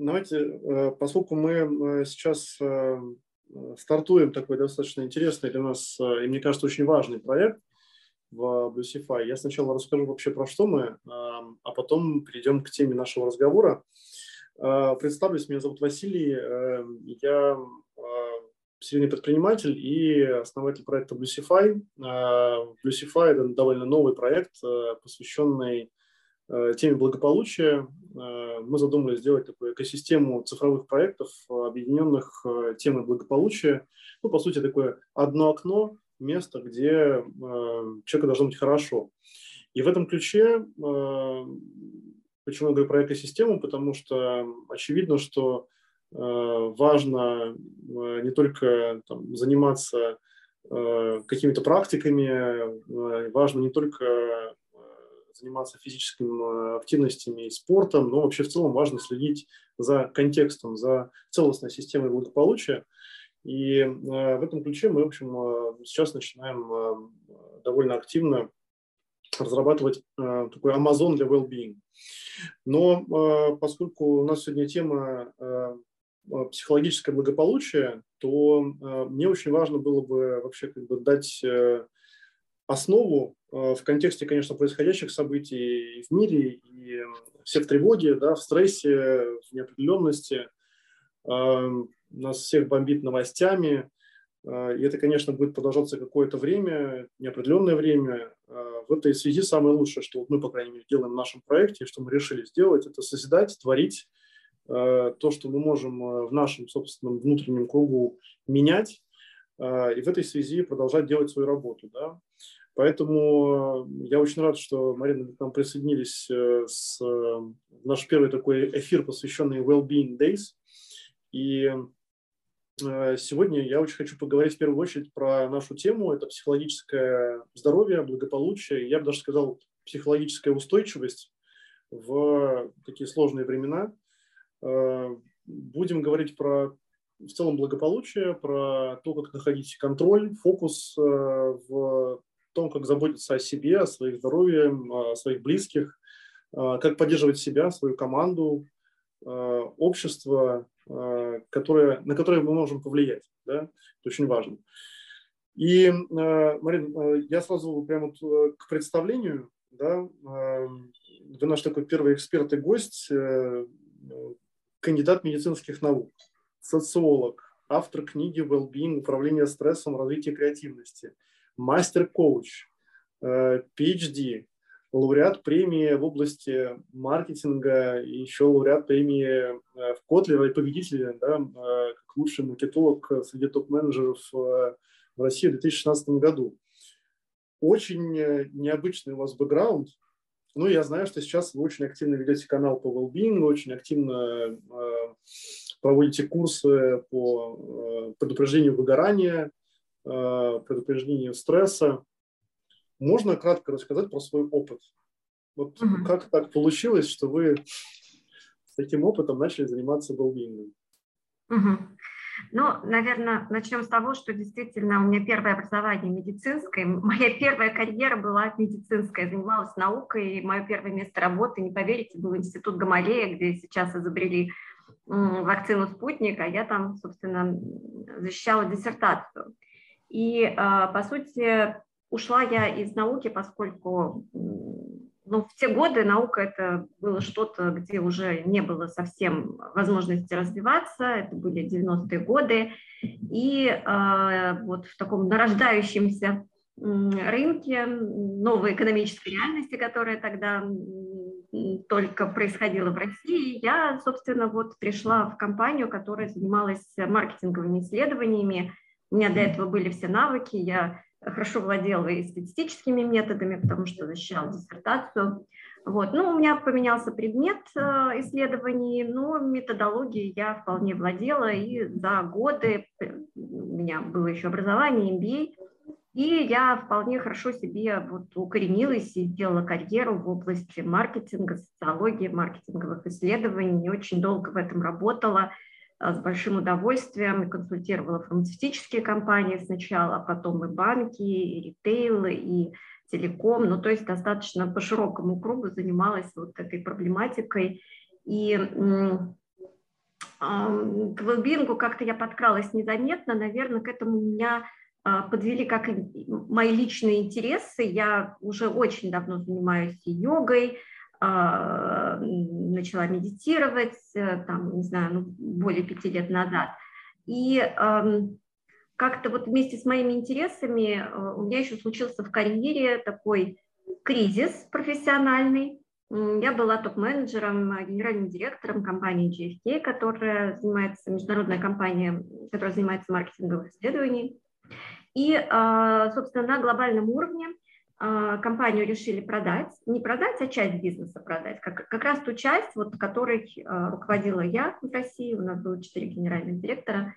Давайте, э, поскольку мы э, сейчас э, стартуем такой достаточно интересный для нас и, мне кажется, очень важный проект в Bluesify, я сначала расскажу вообще про что мы, а потом перейдем к теме нашего разговора. Представлюсь, меня зовут Василий, я серийный предприниматель и основатель проекта Bluesify. Bluesify – это довольно новый проект, посвященный теме благополучия э, мы задумали сделать такую экосистему цифровых проектов, объединенных э, темой благополучия. Ну, по сути, такое одно окно, место, где человеку должно быть хорошо. И в этом ключе, почему я говорю про экосистему, потому что очевидно, что важно не только там, заниматься какими-то практиками, важно не только заниматься физическими э, активностями и спортом, но вообще в целом важно следить за контекстом, за целостной системой благополучия. И э, в этом ключе мы, в общем, э, сейчас начинаем довольно активно разрабатывать такой Amazon для well-being. Но поскольку у нас сегодня тема психологическое благополучие, то мне очень важно было бы вообще как бы дать основу э, в контексте, конечно, происходящих событий в мире, и все в тревоге, да, в стрессе, в неопределенности. Эм, нас всех бомбит новостями, э, и это, конечно, будет продолжаться какое-то время, неопределенное время. Э, в этой связи самое лучшее, что мы, по крайней мере, делаем в нашем проекте, что мы решили сделать, это созидать, творить то, что мы можем в нашем собственном внутреннем кругу менять, и в этой связи продолжать делать свою работу. Да? Поэтому э, я очень рад, что, Марина, к нам присоединились э, с э, наш первый такой эфир, посвященный Wellbeing Days. И сегодня я очень хочу поговорить в первую очередь про нашу тему. Это психологическое здоровье, благополучие. Я бы даже сказал, психологическая устойчивость в такие сложные времена. Будем говорить про в целом благополучие, про то, как находить контроль, фокус в том, как заботиться о себе, о своих здоровье, о своих близких, а, как поддерживать себя, свою команду, а, общество, а, которое, на которое мы можем повлиять. Да? Это очень важно. И, Марин, я сразу прямо э, к представлению. Да? Вы наш такой первый эксперт и гость, э, кандидат медицинских наук, социолог, автор книги «Wellbeing. Управление стрессом. Развитие креативности» мастер-коуч, PhD, э, лауреат премии в области маркетинга, еще лауреат премии э, в Котлера и победитель, да, э, как лучший маркетолог среди топ-менеджеров в России в 2016 году. Очень необычный у вас бэкграунд. Ну, я знаю, что сейчас вы очень активно ведете канал по well-being, очень активно проводите курсы по предупреждению выгорания, предупреждению стресса. Можно кратко рассказать про свой опыт? Вот угу. как так получилось, что вы с таким опытом начали заниматься голбингом? Угу. Ну, наверное, начнем с того, что действительно у меня первое образование медицинское. Моя первая карьера была медицинская, занималась наукой. И мое первое место работы, не поверите, был институт Гамалея, где сейчас изобрели вакцину «Спутник», а я там, собственно, защищала диссертацию. И, а, по сути, ушла я из науки, поскольку ну, в те годы наука это было что-то, где уже не было совсем возможности развиваться, это были 90-е годы, и э, вот в таком нарождающемся рынке новой экономической реальности, которая тогда только происходила в России, я, собственно, вот пришла в компанию, которая занималась маркетинговыми исследованиями, у меня для этого были все навыки, я хорошо владела и статистическими методами, потому что защищала диссертацию. Вот. Ну, у меня поменялся предмет э, исследований, но методологией я вполне владела, и за годы э, у меня было еще образование, MBA, и я вполне хорошо себе вот укоренилась и сделала карьеру в области маркетинга, социологии, маркетинговых исследований, очень долго в этом работала – с большим удовольствием и консультировала фармацевтические компании сначала, а потом и банки, и ритейл, и телеком, ну то есть достаточно по широкому кругу занималась вот этой проблематикой. И к велбингу как-то я подкралась незаметно, наверное, к этому меня а, подвели как мои личные интересы. Я уже очень давно занимаюсь йогой, а, начала медитировать, э, там, не знаю, ну, более пяти лет назад. И как-то вот вместе с моими интересами э, у меня еще случился в карьере такой кризис профессиональный. Я была топ-менеджером, генеральным директором компании GFK, которая занимается, международная компания, которая занимается маркетинговым исследованием. И, а, собственно, на глобальном уровне а, компанию решили продать, не продать, а часть бизнеса продать, как, как раз ту часть, вот, которой а, руководила я в России, у нас было четыре генеральных директора,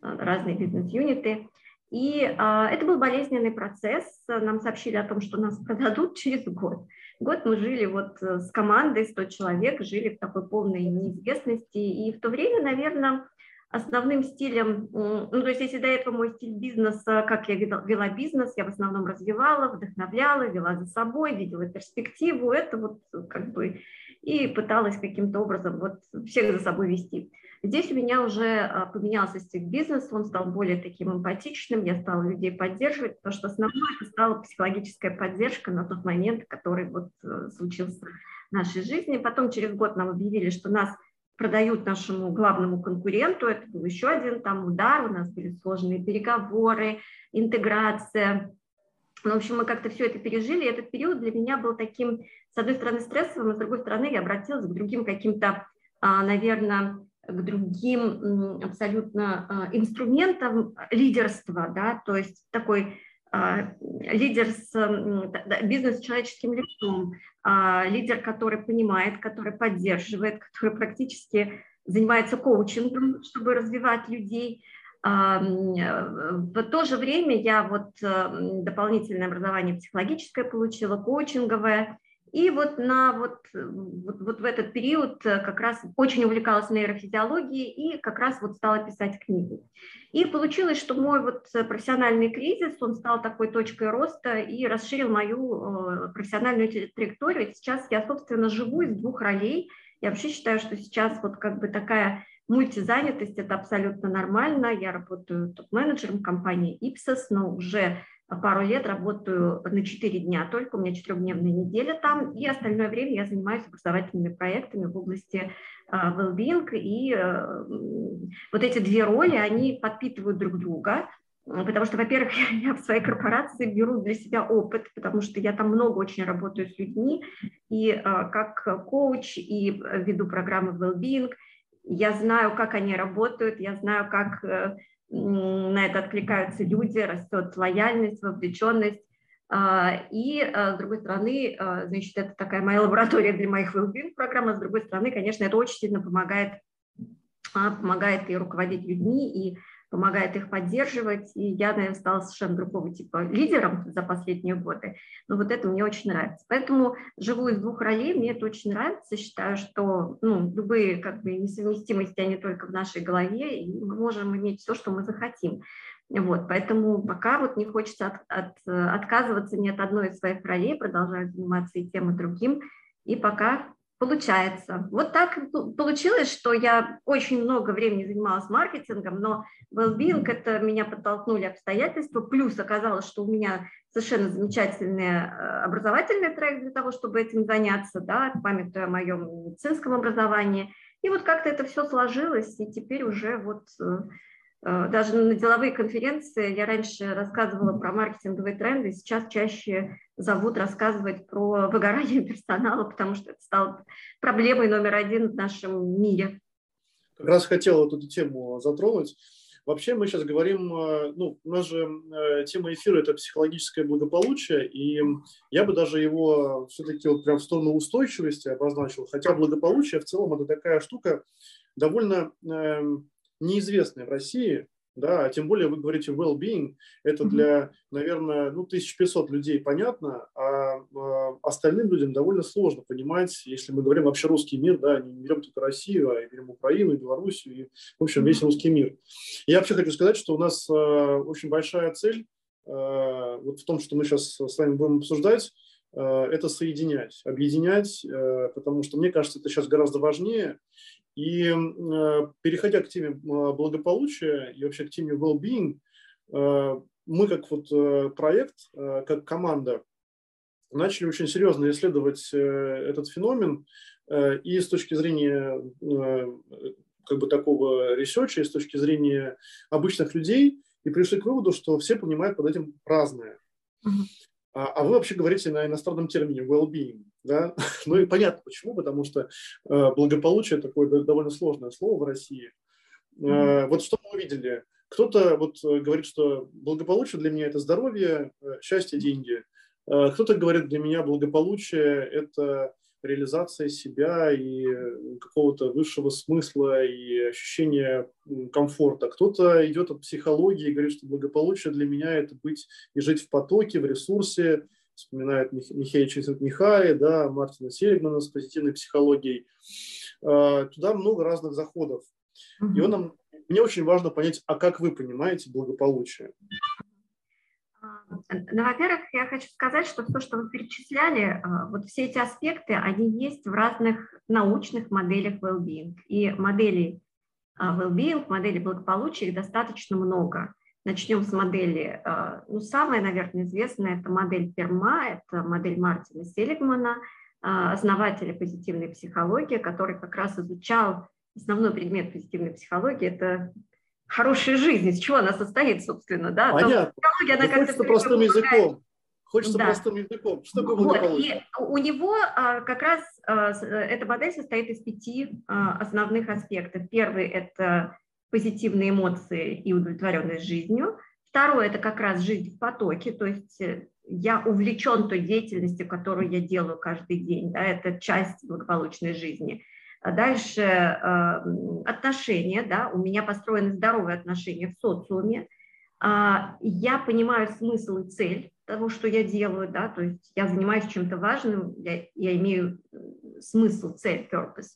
разные бизнес-юниты, и это был болезненный процесс, нам сообщили о том, что нас продадут через год. Год мы жили вот с командой, 100 человек, жили в такой полной неизвестности, и в то время, наверное, основным стилем, ну, то есть если до этого мой стиль бизнеса, как я вела бизнес, я в основном развивала, вдохновляла, вела за собой, видела перспективу, это вот как бы и пыталась каким-то образом вот всех за собой вести. Здесь у меня уже а, поменялся стиль бизнеса, он стал более таким эмпатичным, я стала людей поддерживать, потому что основное это стала психологическая поддержка на тот момент, который вот э, случился в нашей жизни. Потом через год нам объявили, что нас продают нашему главному конкуренту. Это был еще один там удар, у нас были сложные переговоры, интеграция. Ну, в общем, мы как-то все это пережили. И этот период для меня был таким, с одной стороны, стрессовым, а с другой стороны, я обратилась к другим каким-то, а, наверное, к другим абсолютно а, инструментам лидерства, да, то есть такой лидер с бизнес с человеческим лицом, а, лидер, который понимает, который поддерживает, который практически занимается коучингом, чтобы развивать людей. А, в то же время я вот дополнительное образование психологическое получила, коучинговое, и вот, на, вот, вот, вот в этот период э, как раз очень увлекалась нейрофизиологией и как раз вот стала писать книгу. И получилось, что мой вот профессиональный кризис, он стал такой точкой роста и расширил мою э, профессиональную траекторию. Сейчас я, собственно, живу из двух ролей. Я вообще считаю, что сейчас вот как бы такая мультизанятость – это абсолютно нормально. Я работаю топ-менеджером компании Ipsos, но уже пару лет работаю на 4 дня только, у меня четырехдневная неделя там, и остальное время я занимаюсь образовательными проектами в области а, well-being, и э, вот эти две роли, они подпитывают друг друга, потому что, во-первых, я в своей корпорации беру для себя опыт, потому что я там много очень работаю с людьми, и а, как коуч, и веду программы well-being, я знаю, как они работают, я знаю, как э, на это откликаются люди, растет лояльность, вовлеченность. А, и, а, с другой стороны, а, значит, это такая моя лаборатория для моих well программ, а с другой стороны, конечно, это очень сильно помогает, помогает и руководить людьми, и помогает их поддерживать. И я, наверное, стала совершенно другого типа лидером за последние годы. Но вот это мне очень нравится. Поэтому живу из двух ролей, мне это очень нравится. Считаю, что ну, любые как бы, несовместимости, они только в нашей голове, и мы можем иметь все, что мы захотим. Вот, поэтому пока вот не хочется от, от, отказываться ни от одной из своих ролей, продолжаю заниматься и тем, и другим. И пока получается. Вот так получилось, что я очень много времени занималась маркетингом, но well-being это меня подтолкнули обстоятельства, плюс оказалось, что у меня совершенно замечательный э, образовательный трек для того, чтобы этим заняться, да, памятуя о моем медицинском образовании. И вот как-то это все сложилось, и теперь уже вот э, даже на деловые конференции я раньше рассказывала про маркетинговые тренды, сейчас чаще зовут рассказывать про выгорание персонала, потому что это стало проблемой номер один в нашем мире. Как раз хотел эту тему затронуть. Вообще мы сейчас говорим, э, ну, у нас же э, тема эфира – это психологическое благополучие, и я бы даже его все-таки вот прям в сторону устойчивости обозначил, хотя благополучие в целом – это такая штука довольно эм, неизвестны в России, да, а тем более вы говорите well-being, это для, наверное, ну, 1500 людей понятно, а, а остальным людям довольно сложно понимать, если мы говорим вообще русский мир, да, не берем только Россию, а берем Украину, и Белоруссию, и, в общем, весь русский мир. Я вообще хочу сказать, что у нас а, очень большая цель а, вот в том, что мы сейчас с вами будем обсуждать, это соединять, объединять, потому что, мне кажется, это сейчас гораздо важнее, И переходя к теме благополучия и вообще к теме well-being, мы как вот проект, как команда начали очень серьезно исследовать этот феномен и с точки зрения как бы такого research а, и с точки зрения обычных людей, и пришли к выводу, что все понимают под этим разное. А, а вы вообще говорите на иностранном термине well-being. Да? Ну и понятно почему, потому что э, благополучие такое довольно сложное слово в России. Э, вот что мы увидели? Кто-то вот э, говорит, что благополучие для меня это здоровье, счастье, деньги. Кто-то говорит, для меня благополучие это реализация себя и какого-то высшего смысла и ощущения комфорта. Кто-то идет от психологии и говорит, что благополучие для меня – это быть и жить в потоке, в ресурсе, вспоминает Мих, Михаил Михай, да, Мартина Селигмана с позитивной психологией. А, туда много разных заходов. И он нам, мне очень важно понять, а как вы понимаете благополучие? Ну, во-первых, я хочу сказать, что все, что вы перечисляли, а, вот все эти аспекты, они есть в разных научных моделях well-being. И моделей а, well-being, моделей благополучия их достаточно много. Начнем с модели, а, ну, самая, наверное, известная, это модель Перма, это модель Мартина Селигмана, основателя позитивной психологии, который как раз изучал основной предмет позитивной психологии – это хорошая жизнь, из чего она состоит, собственно, да? Понятно. Она как-то простым языком. Хочется да. простым языком. Что такое вот. И у него а, как раз а, эта модель состоит из пяти а, основных аспектов. Первый – это позитивные эмоции и удовлетворенность жизнью. Второе – это как раз жизнь в потоке, то есть э, я увлечен той деятельностью, которую я делаю каждый день. Да, это часть благополучной жизни. А дальше а, отношения, да, у меня построены здоровые отношения в социуме. А, я понимаю смысл и цель того, что я делаю, да, то есть я занимаюсь чем-то важным, я, я имею смысл, цель, purpose.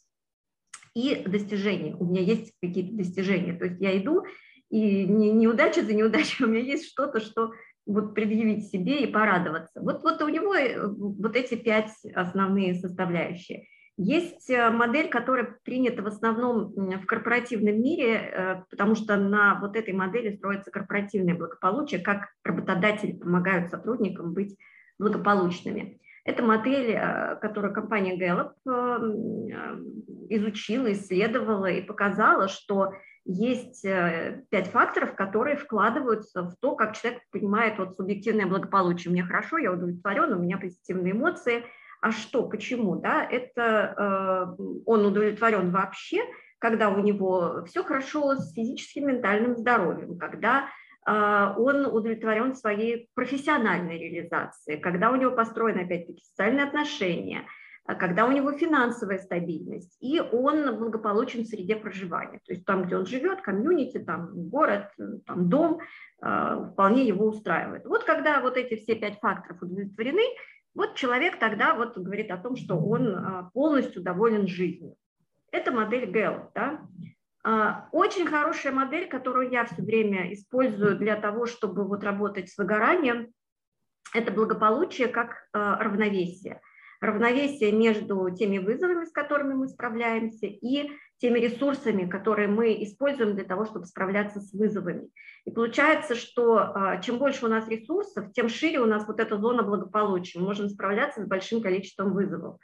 И достижения. У меня есть какие-то достижения. То есть я иду, и не, неудача за неудачей, у меня есть что-то, что вот предъявить себе и порадоваться. Вот, вот у него э, вот эти пять основные составляющие. Есть э, модель, которая принята в основном в корпоративном мире, э, потому что на вот этой модели строится корпоративное благополучие, как работодатели помогают сотрудникам быть благополучными. Это модель, э, которую компания Gallup изучила, исследовала и показала, что есть пять факторов, которые вкладываются в то, как человек понимает вот субъективное благополучие. Мне хорошо, я удовлетворен, у меня позитивные эмоции – а что, почему, да, это э, он удовлетворен вообще, когда у него все хорошо с физическим, ментальным здоровьем, когда э, он удовлетворен своей профессиональной реализацией, когда у него построены, опять-таки, социальные отношения, когда у него финансовая стабильность, и он благополучен в среде проживания. То есть там, где он живет, комьюнити, там город, там дом, э, вполне его устраивает. Вот когда вот эти все пять факторов удовлетворены, вот человек тогда вот говорит о том, что он а, полностью доволен жизнью. Это модель Гэлл. Да? А, очень хорошая модель, которую я все время использую для того, чтобы вот работать с выгоранием, это благополучие как а, равновесие. Равновесие между теми вызовами, с которыми мы справляемся, и теми ресурсами, которые мы используем для того, чтобы справляться с вызовами. И получается, что а, чем больше у нас ресурсов, тем шире у нас вот эта зона благополучия. Мы можем справляться с большим количеством вызовов.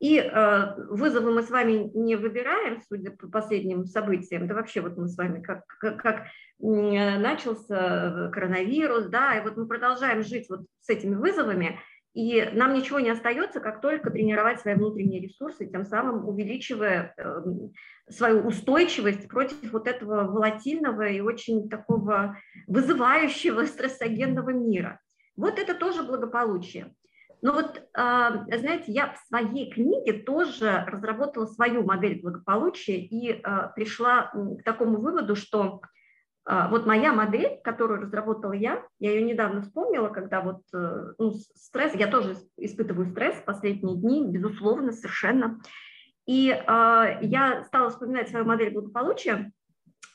И э, вызовы мы с вами не выбираем, судя по последним событиям. Да вообще вот мы с вами как, как, как начался коронавирус, да, и вот мы продолжаем жить вот с этими вызовами, и нам ничего не остается, как только тренировать свои внутренние ресурсы, тем самым увеличивая эм, свою устойчивость против вот этого волатильного и очень такого вызывающего стрессогенного мира. Вот это тоже благополучие. Но вот, а, знаете, я в своей книге тоже разработала свою модель благополучия и а, пришла к такому выводу, что а, вот моя модель, которую разработала я, я ее недавно вспомнила, когда вот э, ну, стресс, я тоже испытываю стресс в последние дни, безусловно, совершенно. И э, я стала вспоминать свою модель благополучия,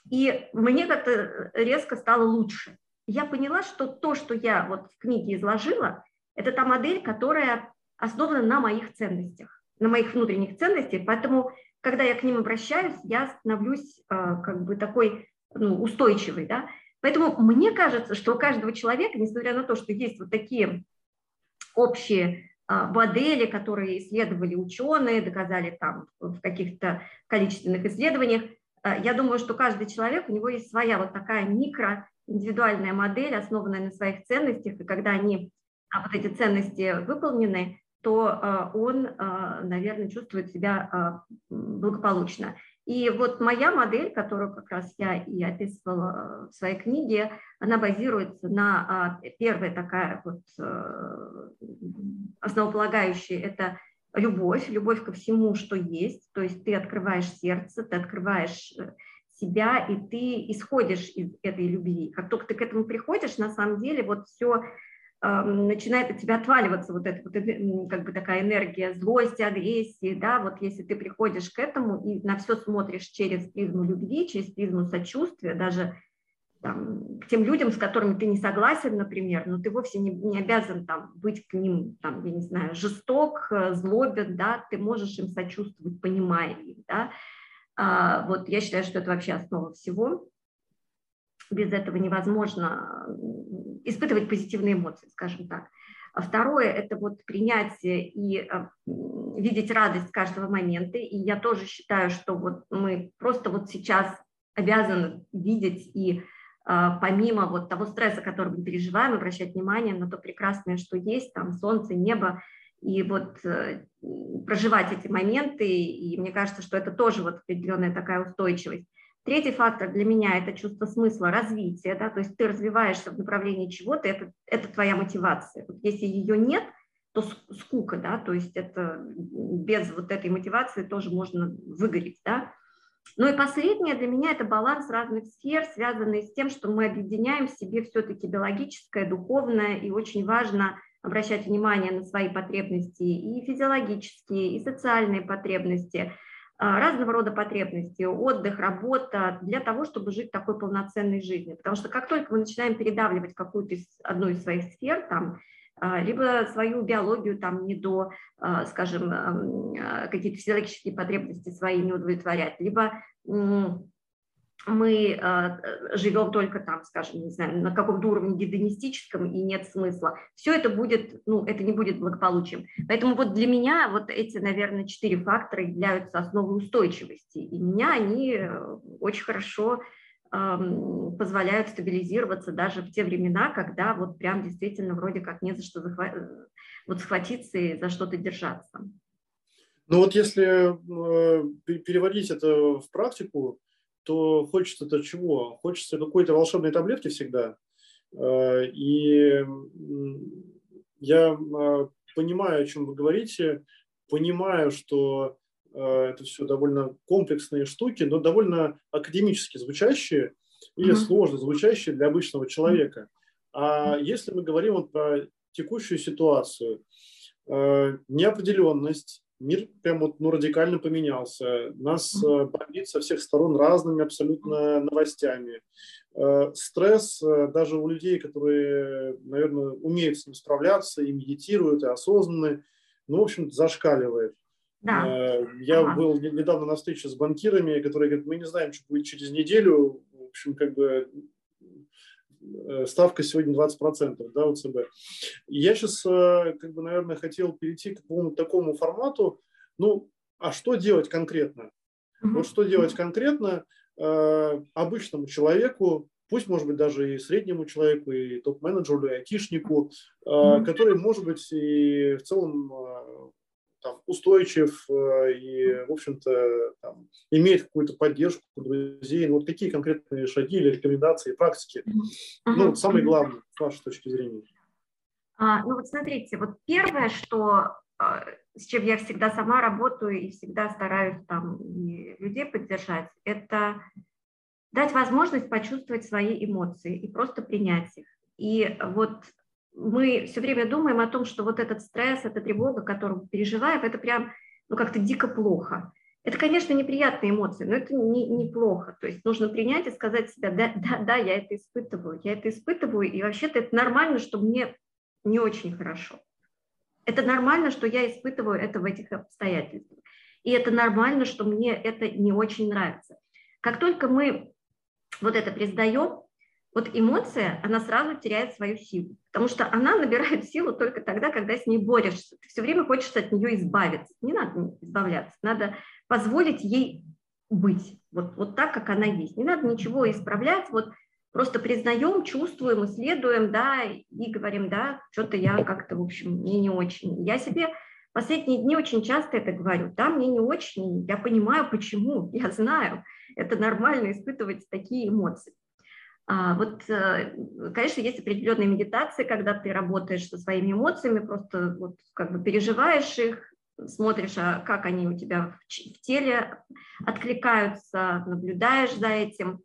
и мне как-то резко стало лучше. Я поняла, что то, что я вот в книге изложила, это та модель, которая основана на моих ценностях, на моих внутренних ценностях, поэтому когда я к ним обращаюсь, я становлюсь э, как бы такой ну, устойчивой, да. Поэтому мне кажется, что у каждого человека, несмотря на то, что есть вот такие общие модели, которые исследовали ученые, доказали там в каких-то количественных исследованиях, а, я думаю, что каждый человек, у него есть своя вот такая микро индивидуальная модель, основанная на своих ценностях, и когда они, а, вот эти ценности выполнены, то он, наверное, чувствует себя благополучно. И вот моя модель, которую как раз я и описывала в своей книге, она базируется на а, первая такая вот э, основополагающая – это любовь, любовь ко всему, что есть. То есть ты открываешь сердце, ты открываешь э, себя, и ты исходишь из этой любви. Как только ты к этому приходишь, на самом деле вот все начинает от тебя отваливаться вот эта вот как бы такая энергия злости, агрессии, да, вот если ты приходишь к этому и на все смотришь через призму любви, через призму сочувствия, даже там, к тем людям, с которыми ты не согласен, например, но ты вовсе не, не обязан там, быть к ним, там, я не знаю, жесток, э, злобен, да, ты можешь им сочувствовать, понимая их, да, а, вот я считаю, что это вообще основа всего, без этого невозможно испытывать позитивные эмоции, скажем так. А второе – это вот принятие и а, видеть радость каждого момента. И я тоже считаю, что вот мы просто вот сейчас обязаны видеть и а, помимо вот того стресса, который мы переживаем, обращать внимание на то прекрасное, что есть, там солнце, небо, и вот э, проживать эти моменты, и мне кажется, что это тоже вот определенная такая устойчивость. Третий фактор для меня – это чувство смысла, развития, да, то есть ты развиваешься в направлении чего-то, это, это твоя мотивация. Вот если ее нет, то скука, да, то есть это без вот этой мотивации тоже можно выгореть, да. Ну и последнее для меня – это баланс разных сфер, связанный с тем, что мы объединяем в себе все-таки биологическое, духовное, и очень важно обращать внимание на свои потребности и физиологические, и социальные потребности – разного рода потребности, отдых, работа, для того, чтобы жить такой полноценной жизнью. Потому что как только мы начинаем передавливать какую-то из, одну из своих сфер, там, а, либо свою биологию там не до, а, скажем, какие-то физиологические потребности свои не удовлетворять, либо мы э, живем только там, скажем, не знаю, на каком-то уровне гедонистическом и нет смысла. Все это будет, ну, это не будет благополучием. Поэтому вот для меня вот эти, наверное, четыре фактора являются основой устойчивости. И меня они э, очень хорошо э, позволяют стабилизироваться даже в те времена, когда вот прям действительно вроде как не за что захва... вот схватиться и за что-то держаться. Ну вот если э, переводить это в практику, то хочется-то чего? Хочется какой-то волшебной таблетки всегда. Э, и я а, понимаю, о чем вы говорите, понимаю, что э, это все довольно комплексные штуки, но довольно академически звучащие или mm-hmm. сложно звучащие для обычного человека. А если мы говорим вот про текущую ситуацию, э, неопределенность, мир прям вот ну, радикально поменялся. Нас э, бомбит со всех сторон разными абсолютно новостями. Э, стресс э, даже у людей, которые, наверное, умеют с ним справляться и медитируют, и осознанны, ну, в общем зашкаливает. Да. Я ага. был недавно на встрече с банкирами, которые говорят, мы не знаем, что будет через неделю. В общем, как бы ставка сегодня 20%, да, у ЦБ. Я сейчас, э, как бы, наверное, хотел перейти к какому-то такому формату, ну, а что делать конкретно? Вот что делать конкретно э, обычному человеку, пусть, может быть, даже и среднему человеку, и топ-менеджеру, и айтишнику, который, может быть, и в целом там, устойчив э, и, в общем-то, там, имеет какую-то поддержку друзей. Ну, вот какие конкретные шаги или рекомендации, практики? Uh-huh. Ну, самое главное, с вашей точки зрения. А, ну, вот смотрите, вот первое, что а, с чем я всегда сама работаю и всегда стараюсь там людей поддержать, это дать возможность почувствовать свои эмоции и просто принять их. И вот мы все время думаем о том, что вот этот стресс, эта тревога, которую переживаем, это прям ну, как-то дико плохо. Это, конечно, неприятные эмоции, но это не, неплохо. То есть нужно принять и сказать себе, да, да, да, я это испытываю, я это испытываю, и вообще-то это нормально, что мне не очень хорошо. Это нормально, что я испытываю это в этих обстоятельствах. И это нормально, что мне это не очень нравится. Как только мы вот это признаем, вот эмоция, она сразу теряет свою силу, потому что она набирает силу только тогда, когда с ней борешься. Ты все время хочешь от нее избавиться. Не надо избавляться, надо позволить ей быть, вот, вот так, как она есть. Не надо ничего исправлять, вот просто признаем, чувствуем, исследуем, да, и говорим, да, что-то я как-то, в общем, мне не очень. Я себе последние дни очень часто это говорю, да, мне не очень, я понимаю, почему, я знаю, это нормально испытывать такие эмоции. А, вот, э, конечно, есть определенные медитации, когда ты работаешь со своими эмоциями, просто вот как бы переживаешь их, смотришь, а как они у тебя в теле откликаются, наблюдаешь за этим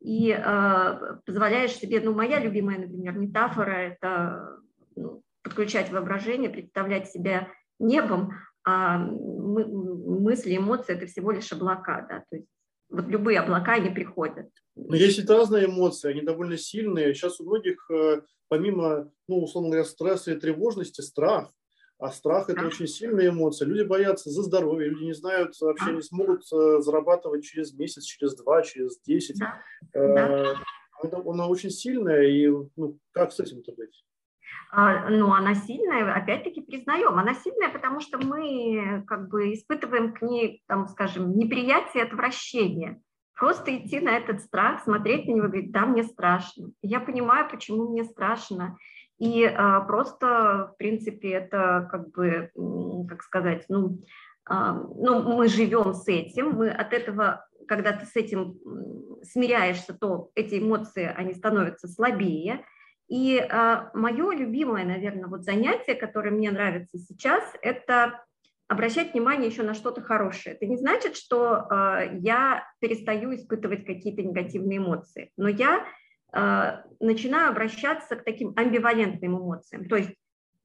и э, позволяешь себе, ну, моя любимая, например, метафора – это ну, подключать воображение, представлять себя небом, а мы, мысли, эмоции – это всего лишь облака, да, то есть вот любые облака, они приходят. Но есть разные эмоции, они довольно сильные. Сейчас у многих, э, помимо, ну, условно говоря, стресса и тревожности, страх. А страх – это очень сильная эмоция. Люди боятся за здоровье, люди не знают, вообще не смогут э, зарабатывать через месяц, через два, через десять. Да. Э, да. Она очень сильная, и ну, как с этим-то быть? А, ну, она сильная, опять-таки признаем, она сильная, потому что мы как бы испытываем к ней, там, скажем, неприятие, отвращение. Просто идти на этот страх, смотреть на него, говорить, да, мне страшно. Я понимаю, почему мне страшно. И а, просто, в принципе, это как бы, как сказать, ну, а, ну, мы живем с этим, мы от этого, когда ты с этим смиряешься, то эти эмоции, они становятся слабее, и э, мое любимое, наверное, вот занятие, которое мне нравится сейчас, это обращать внимание еще на что-то хорошее. Это не значит, что э, я перестаю испытывать какие-то негативные эмоции, но я э, начинаю обращаться к таким амбивалентным эмоциям. То есть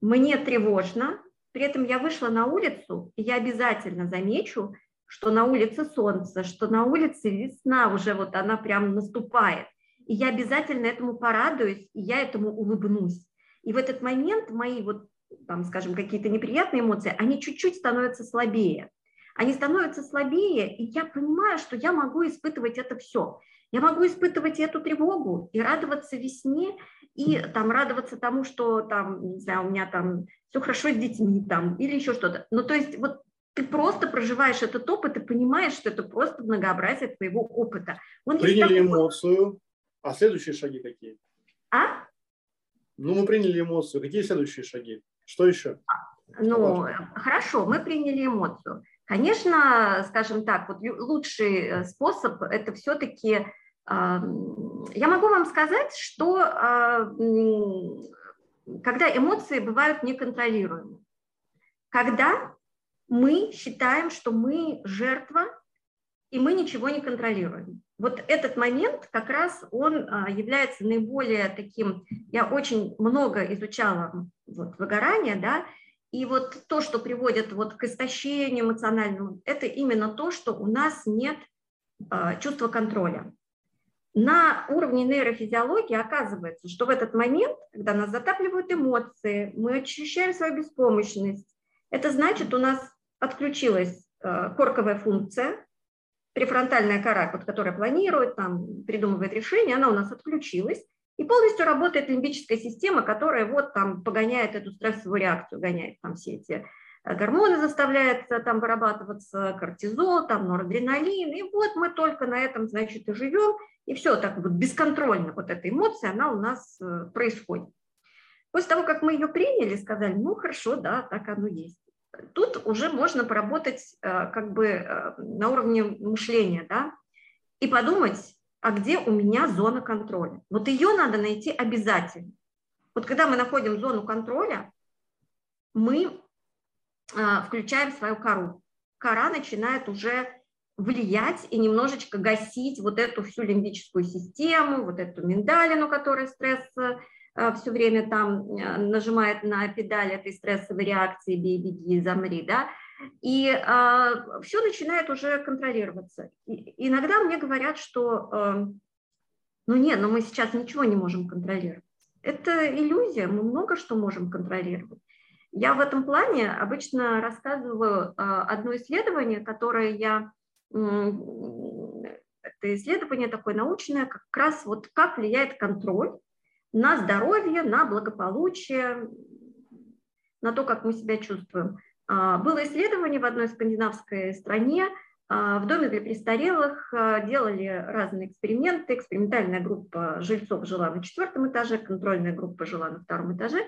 мне тревожно, при этом я вышла на улицу, и я обязательно замечу, что на улице солнце, что на улице весна уже вот она прям наступает – и я обязательно этому порадуюсь, и я этому улыбнусь. И в этот момент мои вот, там, скажем, какие-то неприятные эмоции, они чуть-чуть становятся слабее. Они становятся слабее, и я понимаю, что я могу испытывать это все. Я могу испытывать эту тревогу и радоваться весне, и там радоваться тому, что там, не знаю, у меня там все хорошо с детьми там, или еще что-то. Ну, то есть вот ты просто проживаешь этот опыт и понимаешь, что это просто многообразие твоего опыта. Он Приняли эмоцию, а следующие шаги какие? А? Ну, мы приняли эмоцию. Какие следующие шаги? Что еще? Ну, хорошо, мы приняли эмоцию. Конечно, скажем так, вот лучший э, способ – это все-таки… Я могу вам сказать, что а, когда эмоции бывают неконтролируемы, когда мы считаем, что мы жертва, и мы ничего не контролируем вот этот момент как раз он а, является наиболее таким, я очень много изучала вот, выгорание, да, и вот то, что приводит вот к истощению эмоциональному, это именно то, что у нас нет а, чувства контроля. На уровне нейрофизиологии оказывается, что в этот момент, когда нас затапливают эмоции, мы ощущаем свою беспомощность, это значит, у нас отключилась а, корковая функция, префронтальная кора, вот, которая планирует, там, придумывает решения, она у нас отключилась, и полностью работает лимбическая система, которая вот там погоняет эту стрессовую реакцию, гоняет там все эти э, гормоны заставляет там вырабатываться, кортизол, там норадреналин, и вот мы только на этом, значит, и живем, и все так вот бесконтрольно, вот эта эмоция, она у нас э, происходит. После того, как мы ее приняли, сказали, ну хорошо, да, так оно есть тут уже можно поработать э, как бы э, на уровне мышления, да, и подумать, а где у меня зона контроля. Вот ее надо найти обязательно. Вот когда мы находим зону контроля, мы э, включаем свою кору. Кора начинает уже влиять и немножечко гасить вот эту всю лимбическую систему, вот эту миндалину, которая стресс все время там э, нажимает на педаль этой стрессовой реакции «бей, беги, замри», да, и э, все начинает уже контролироваться. И, иногда мне говорят, что э, ну нет, но мы сейчас ничего не можем контролировать. Это иллюзия, мы много что можем контролировать. Я в этом плане обычно рассказываю одно исследование, которое я это исследование такое научное, как раз вот как влияет контроль на здоровье, на благополучие, на то, как мы себя чувствуем. А, было исследование в одной скандинавской стране, а, в доме для престарелых а, делали разные эксперименты. Экспериментальная группа жильцов жила на четвертом этаже, контрольная группа жила на втором этаже.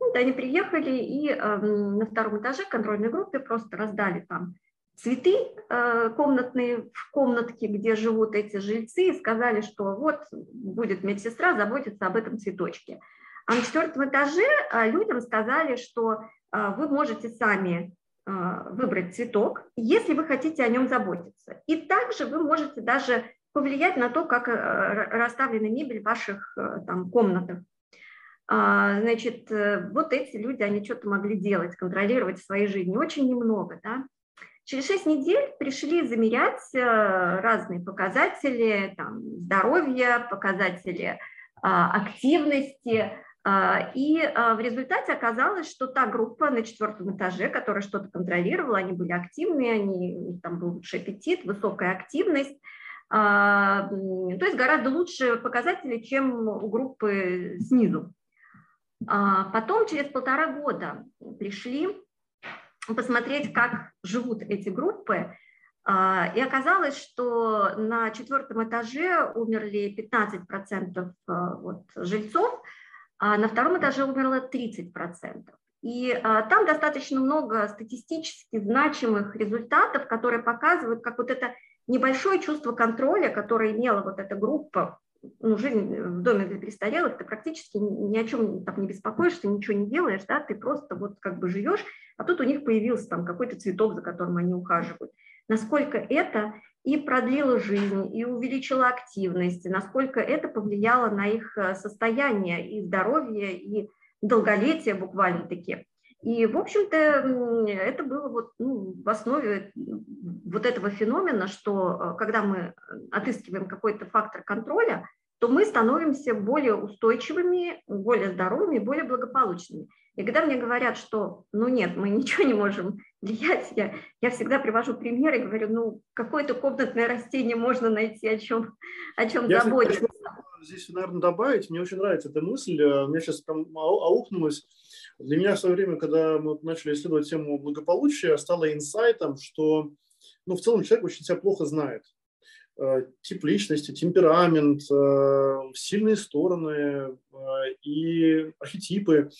Вот они приехали и на втором этаже контрольной группе просто раздали там цветы э, комнатные в комнатке, где живут эти жильцы, и сказали, что вот будет медсестра заботиться об этом цветочке. А на четвертом этаже э, людям сказали, что э, вы можете сами выбрать цветок, если вы хотите о нем заботиться. И также вы можете даже повлиять на то, как расставлена мебель в ваших там, комнатах. А, значит, вот эти люди, они что-то могли делать, контролировать в своей жизни. Очень немного, да. Через 6 недель пришли замерять э, разные показатели там, здоровья, показатели а, активности, а, и а, в результате оказалось, что та группа на четвертом этаже, которая что-то контролировала, они были активные, они, там был лучший аппетит, высокая активность, то есть гораздо лучше показатели, чем у группы снизу. Потом, через полтора года, пришли посмотреть, как живут эти группы. А, и оказалось, что на четвертом этаже умерли 15% а, жильцов, а на втором этаже умерло 30%. И а, там достаточно много статистически значимых результатов, которые показывают, как вот это небольшое чувство контроля, которое имела вот эта группа ну, жизнь в доме для престарелых, ты практически ни о чем там не беспокоишься, ничего не делаешь, да, ты просто вот как бы живешь, а тут у них появился там какой-то цветок, за которым они ухаживают. Насколько это и продлило жизнь, и увеличило активность, насколько это повлияло на их э, состояние и здоровье, и долголетие буквально-таки. И, в общем-то, это было вот, ну, в основе вот этого феномена, что э, когда мы отыскиваем какой-то фактор контроля, то мы становимся более устойчивыми, более здоровыми, более благополучными. И когда мне говорят, что, ну нет, мы ничего не можем влиять, я, я всегда привожу пример и говорю, ну какое-то комнатное растение можно найти, о чем, о чем я заботиться. Здесь, наверное, добавить, мне очень нравится эта мысль, э, мне сейчас прям аукнулась. Для меня в свое время, когда мы начали исследовать тему благополучия, стало инсайтом, что ну, в целом человек очень себя плохо знает. Э, тип личности, темперамент, э, сильные стороны э, и архетипы.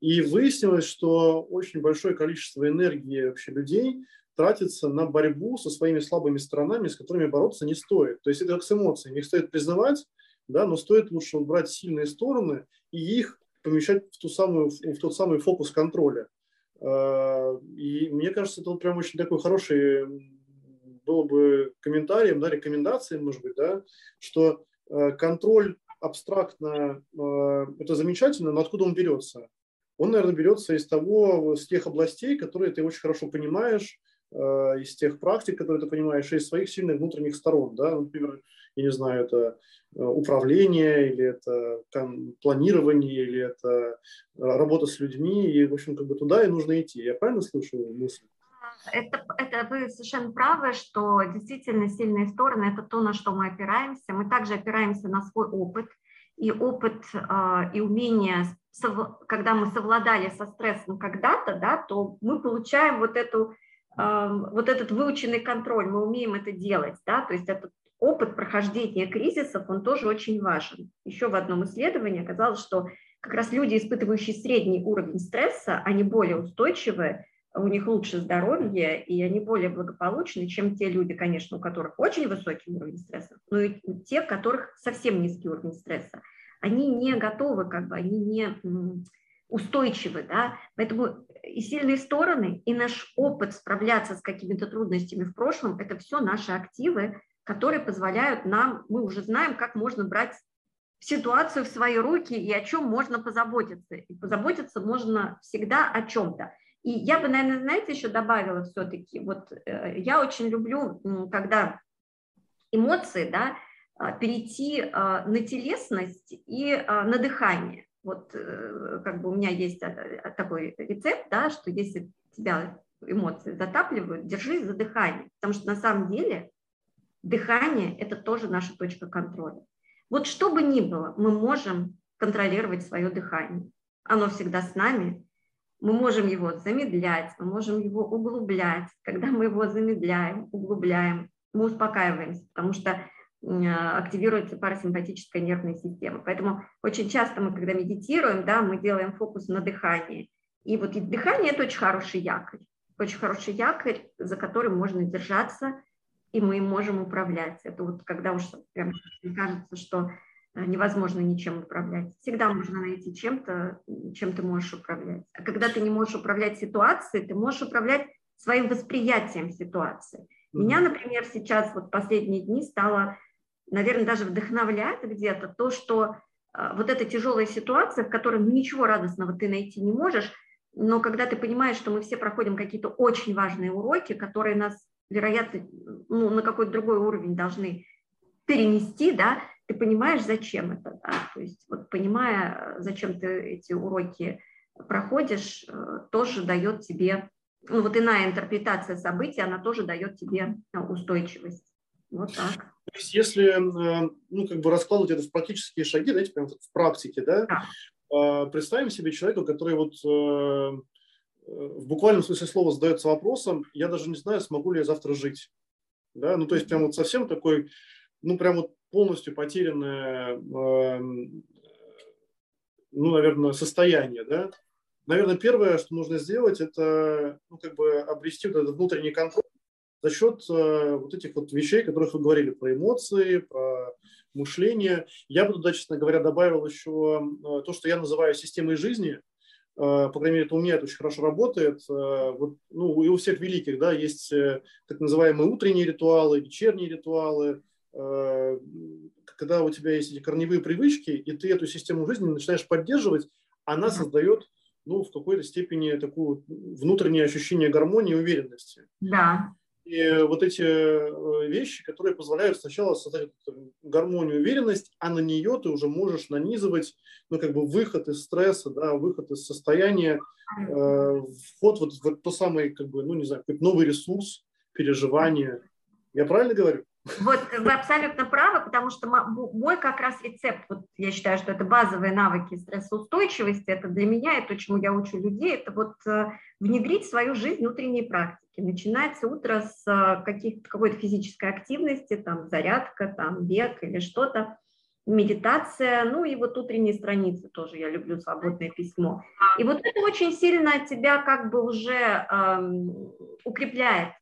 И выяснилось, что очень большое количество энергии вообще людей тратится на борьбу со своими слабыми сторонами, с которыми бороться не стоит. То есть это как с эмоциями. Их стоит признавать, да, но стоит лучше брать сильные стороны и их помещать в, ту самую, в тот самый фокус контроля. И мне кажется, это вот прям очень такой хороший было бы комментарием, да, рекомендацией, может быть, да, что э, контроль абстрактно э, это замечательно, но откуда он берется? Он, наверное, берется из того, с тех областей, которые ты очень хорошо понимаешь, э, из тех практик, которые ты понимаешь, и из своих сильных внутренних сторон, да, например, я не знаю, это управление, или это планирование, или это работа с людьми, и, в общем, как бы туда и нужно идти. Я правильно слышу мысль? это, это вы совершенно правы, что действительно сильные стороны – это то, на что мы опираемся. Мы также опираемся на свой опыт. И опыт э, и умение, когда мы совладали со стрессом когда-то, да, то мы получаем вот, эту, э, вот этот выученный контроль, мы умеем это делать. Да, то есть этот опыт прохождения кризисов, он тоже очень важен. Еще в одном исследовании оказалось, что как раз люди, испытывающие средний уровень стресса, они более устойчивые у них лучше здоровье, и они более благополучны, чем те люди, конечно, у которых очень высокий уровень стресса, но и те, у которых совсем низкий уровень стресса. Они не готовы, как бы, они не устойчивы, да, поэтому и сильные стороны, и наш опыт справляться с какими-то трудностями в прошлом, это все наши активы, которые позволяют нам, мы уже знаем, как можно брать ситуацию в свои руки и о чем можно позаботиться. И позаботиться можно всегда о чем-то. И я бы, наверное, знаете, еще добавила все-таки, вот э, я очень люблю, когда эмоции, да, а, перейти а, на телесность и а, на дыхание. вот э, как бы у меня есть такой рецепт, да, что если тебя эмоции затапливают, держись за дыхание, потому что на самом деле дыхание – это тоже наша точка контроля. Вот что бы ни было, мы можем контролировать свое дыхание. Оно всегда с нами. Мы можем его замедлять, мы можем его углублять. Когда мы его замедляем, углубляем, мы успокаиваемся, потому что активируется парасимпатическая нервная система. Поэтому очень часто мы, когда медитируем, да, мы делаем фокус на дыхании. И вот и дыхание – это очень хороший якорь. Очень хороший якорь, за которым можно держаться, и мы им можем управлять. Это вот когда уж прям кажется, что э, невозможно ничем управлять. Всегда можно найти чем-то, чем ты можешь управлять. А когда ты не можешь управлять ситуацией, ты можешь управлять своим восприятием ситуации. Меня, например, сейчас вот последние дни стало наверное, даже вдохновляет где-то то, что а, вот эта тяжелая ситуация, в которой ничего радостного ты найти не можешь, но когда ты понимаешь, что мы все проходим какие-то очень важные уроки, которые нас, вероятно, ну, на какой-то другой уровень должны перенести, да, ты понимаешь, зачем это, да, то есть вот понимая, зачем ты эти уроки проходишь, э, тоже дает тебе, ну вот иная интерпретация событий, она тоже дает тебе э, устойчивость. Вот так. То есть если э, ну, как бы раскладывать это в практические шаги, знаете, прям в практике, да, да. представим себе человека, который вот в буквальном смысле слова задается вопросом, я даже не знаю, смогу ли я завтра жить. Да? Ну, то есть прям вот совсем такой, ну, прям вот полностью потерянное, эм, ну, наверное, состояние, да. Наверное, первое, что нужно сделать, это, ну, как бы обрести вот этот внутренний контроль за счет э, вот этих вот вещей, которых вы говорили, про эмоции, про мышление. Я бы туда, честно говоря, добавил еще э, то, что я называю системой жизни. Э, по крайней мере, это у меня это очень хорошо работает. Вот, ну, и у всех великих да, есть так называемые утренние ритуалы, вечерние ритуалы, когда у тебя есть эти корневые привычки, и ты эту систему жизни начинаешь поддерживать, она создает ну, в какой-то степени такое внутреннее ощущение гармонии и уверенности. Да. И вот эти э, вещи, которые позволяют сначала создать гармонию, уверенность, а на нее ты уже можешь нанизывать, ну, как бы выход из стресса, да, выход из состояния, э, вход вот в то самое, как бы, ну, не знаю, какой-то новый ресурс, переживания. Я правильно говорю? Вот вы абсолютно правы, потому что мой как раз рецепт, вот я считаю, что это базовые навыки стрессоустойчивости, это для меня, это чему я учу людей, это вот э, внедрить в свою жизнь внутренние практики. Начинается утро с каких какой-то физической активности, там зарядка, там бег или что-то, медитация, ну и вот утренние страницы тоже, я люблю свободное письмо. И вот это очень сильно тебя как бы уже эм, укрепляет.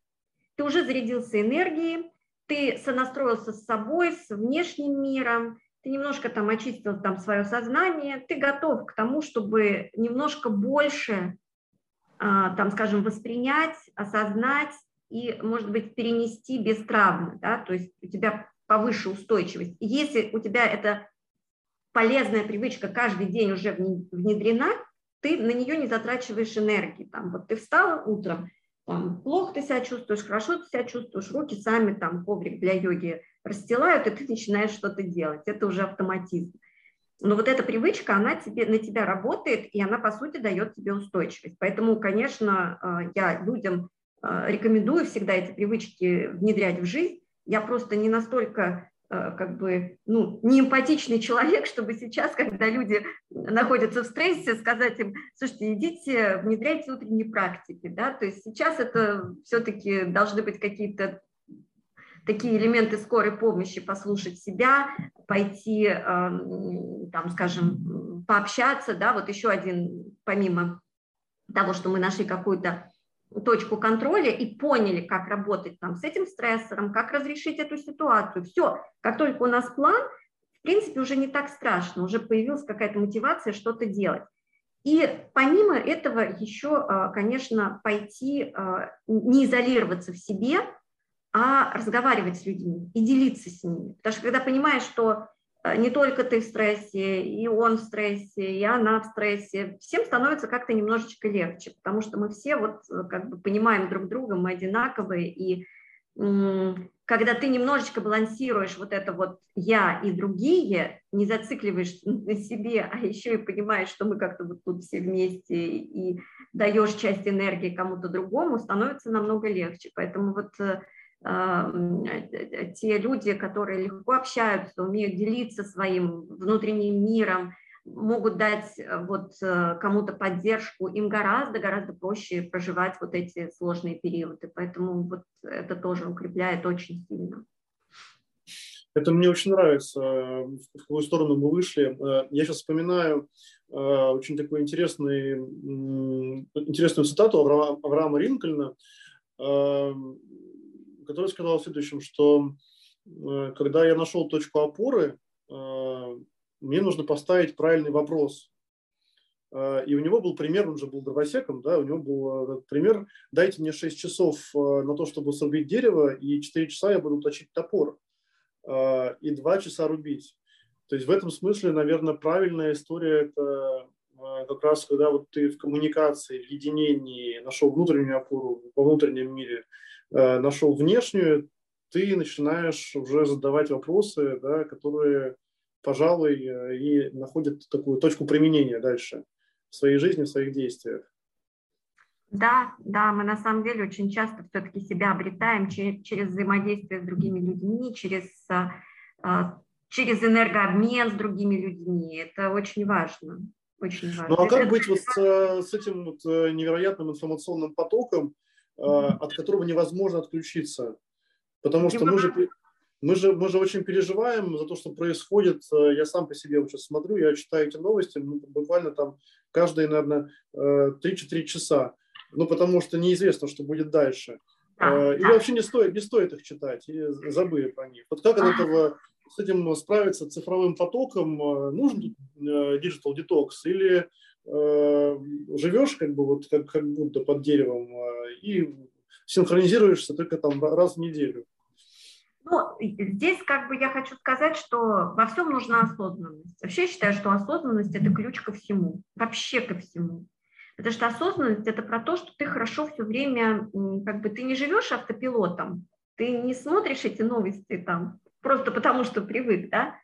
Ты уже зарядился энергией, ты сонастроился с собой, с внешним миром, ты немножко там очистил там свое сознание, ты готов к тому, чтобы немножко больше, а, там, скажем, воспринять, осознать и, может быть, перенести без травмы, да, то есть у тебя повыше устойчивость. Если у тебя эта полезная привычка каждый день уже внедрена, ты на нее не затрачиваешь энергии. Там, вот ты встал утром, там, плохо ты себя чувствуешь, хорошо ты себя чувствуешь, руки сами там коврик для йоги расстилают, и ты начинаешь что-то делать. Это уже автоматизм. Но вот эта привычка, она тебе, на тебя работает, и она, по сути, дает тебе устойчивость. Поэтому, конечно, э, я людям э, рекомендую всегда эти привычки внедрять в жизнь. Я просто не настолько Э, как бы, ну, неэмпатичный человек, чтобы сейчас, когда люди находятся в стрессе, сказать им, слушайте, идите, внедряйте утренние практики, да, то есть сейчас это все-таки должны быть какие-то такие элементы скорой помощи, послушать себя, пойти, эм, там, скажем, пообщаться, да, вот еще один, помимо того, что мы нашли какую-то точку контроля и поняли, как работать там с этим стрессором, как разрешить эту ситуацию. Все, как только у нас план, в принципе, уже не так страшно, уже появилась какая-то мотивация что-то делать. И помимо этого еще, а, конечно, пойти, а, не изолироваться в себе, а разговаривать с людьми и делиться с ними. Потому что когда понимаешь, что Э, не только ты в стрессе, и он в стрессе, и она в стрессе. Всем становится как-то немножечко легче, потому что мы все вот э, как бы понимаем друг друга, мы одинаковые, и когда ты немножечко балансируешь вот это вот я и другие, не зацикливаешь на себе, а еще и понимаешь, что мы как-то вот тут все вместе и даешь часть энергии кому-то другому, становится намного легче. Поэтому вот э, те люди, которые легко общаются, умеют делиться своим внутренним миром, могут дать э, вот э, кому-то поддержку, им гораздо-гораздо проще проживать вот эти сложные периоды. Поэтому вот это тоже укрепляет очень сильно. Это мне очень нравится, в какую сторону мы вышли. Э, я сейчас вспоминаю очень такую интересную, интересную цитату Авраама Ринкольна, который сказал в следующем, что когда я нашел точку опоры, мне нужно поставить правильный вопрос. А, и у него был пример, он же был дровосеком, да, у него был э, пример, дайте мне 6 часов э, на то, чтобы срубить дерево, и 4 часа я буду точить топор, и 2 часа рубить. То есть в этом смысле, наверное, правильная история – это э, как раз когда вот ты в коммуникации, в единении нашел внутреннюю опору во внутреннем мире, нашел внешнюю, ты начинаешь уже задавать вопросы, да, которые пожалуй, э, и находит такую точку применения дальше в своей жизни, в своих действиях. Да, да, мы на самом деле очень часто все-таки себя обретаем через, через взаимодействие с другими людьми, через, э, э, через энергообмен с другими людьми. Это очень важно. Очень важно. Ну а как быть вот с, с этим вот невероятным информационным потоком, от которого невозможно отключиться? Потому что мы же мы же, мы же очень переживаем за то, что происходит. Э, я сам по себе вот сейчас смотрю, я читаю эти новости, ну, буквально там каждые, наверное, 3-4 э, часа. Ну, потому что неизвестно, что будет дальше. А, Или вообще не стоит, не стоит их читать, и забыли про них. Вот как от этого, с этим справиться цифровым потоком? Нужен digital detox или э, живешь как бы вот как, как будто под деревом и синхронизируешься только там раз в неделю? Ну, здесь как бы я хочу сказать, что во всем нужна осознанность. Вообще я считаю, что осознанность – это ключ ко всему, вообще ко всему. Потому что осознанность – это про то, что ты хорошо все время, как бы ты не живешь автопилотом, ты не смотришь эти новости там просто потому, что привык, да?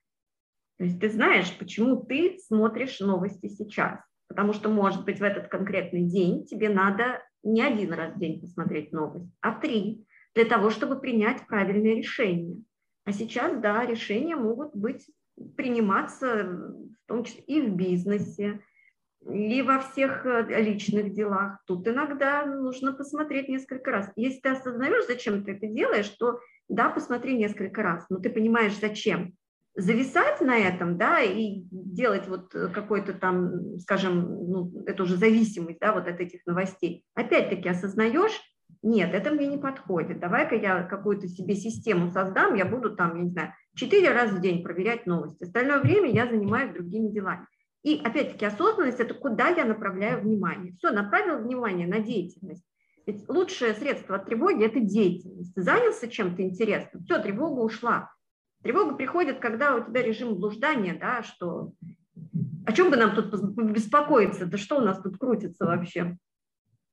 То есть ты знаешь, почему ты смотришь новости сейчас. Потому что, может быть, в этот конкретный день тебе надо не один раз в день посмотреть новость, а три для того, чтобы принять правильное решение. А сейчас, да, решения могут быть приниматься в том числе и в бизнесе, и во всех э, личных делах. Тут иногда нужно посмотреть несколько раз. Если ты осознаешь, зачем ты это делаешь, то да, посмотри несколько раз, но ты понимаешь, зачем. Зависать на этом, да, и делать вот какой-то там, скажем, ну, это уже зависимость, да, вот от этих новостей. Опять-таки осознаешь, нет, это мне не подходит. Давай-ка я какую-то себе систему создам, я буду там, я не знаю, четыре раза в день проверять новости. Остальное время я занимаюсь другими делами. И опять-таки осознанность – это куда я направляю внимание. Все, направил внимание на деятельность. Ведь лучшее средство от тревоги – это деятельность. Занялся чем-то интересным, все, тревога ушла. Тревога приходит, когда у тебя режим блуждания, да, что о чем бы нам тут беспокоиться, да что у нас тут крутится вообще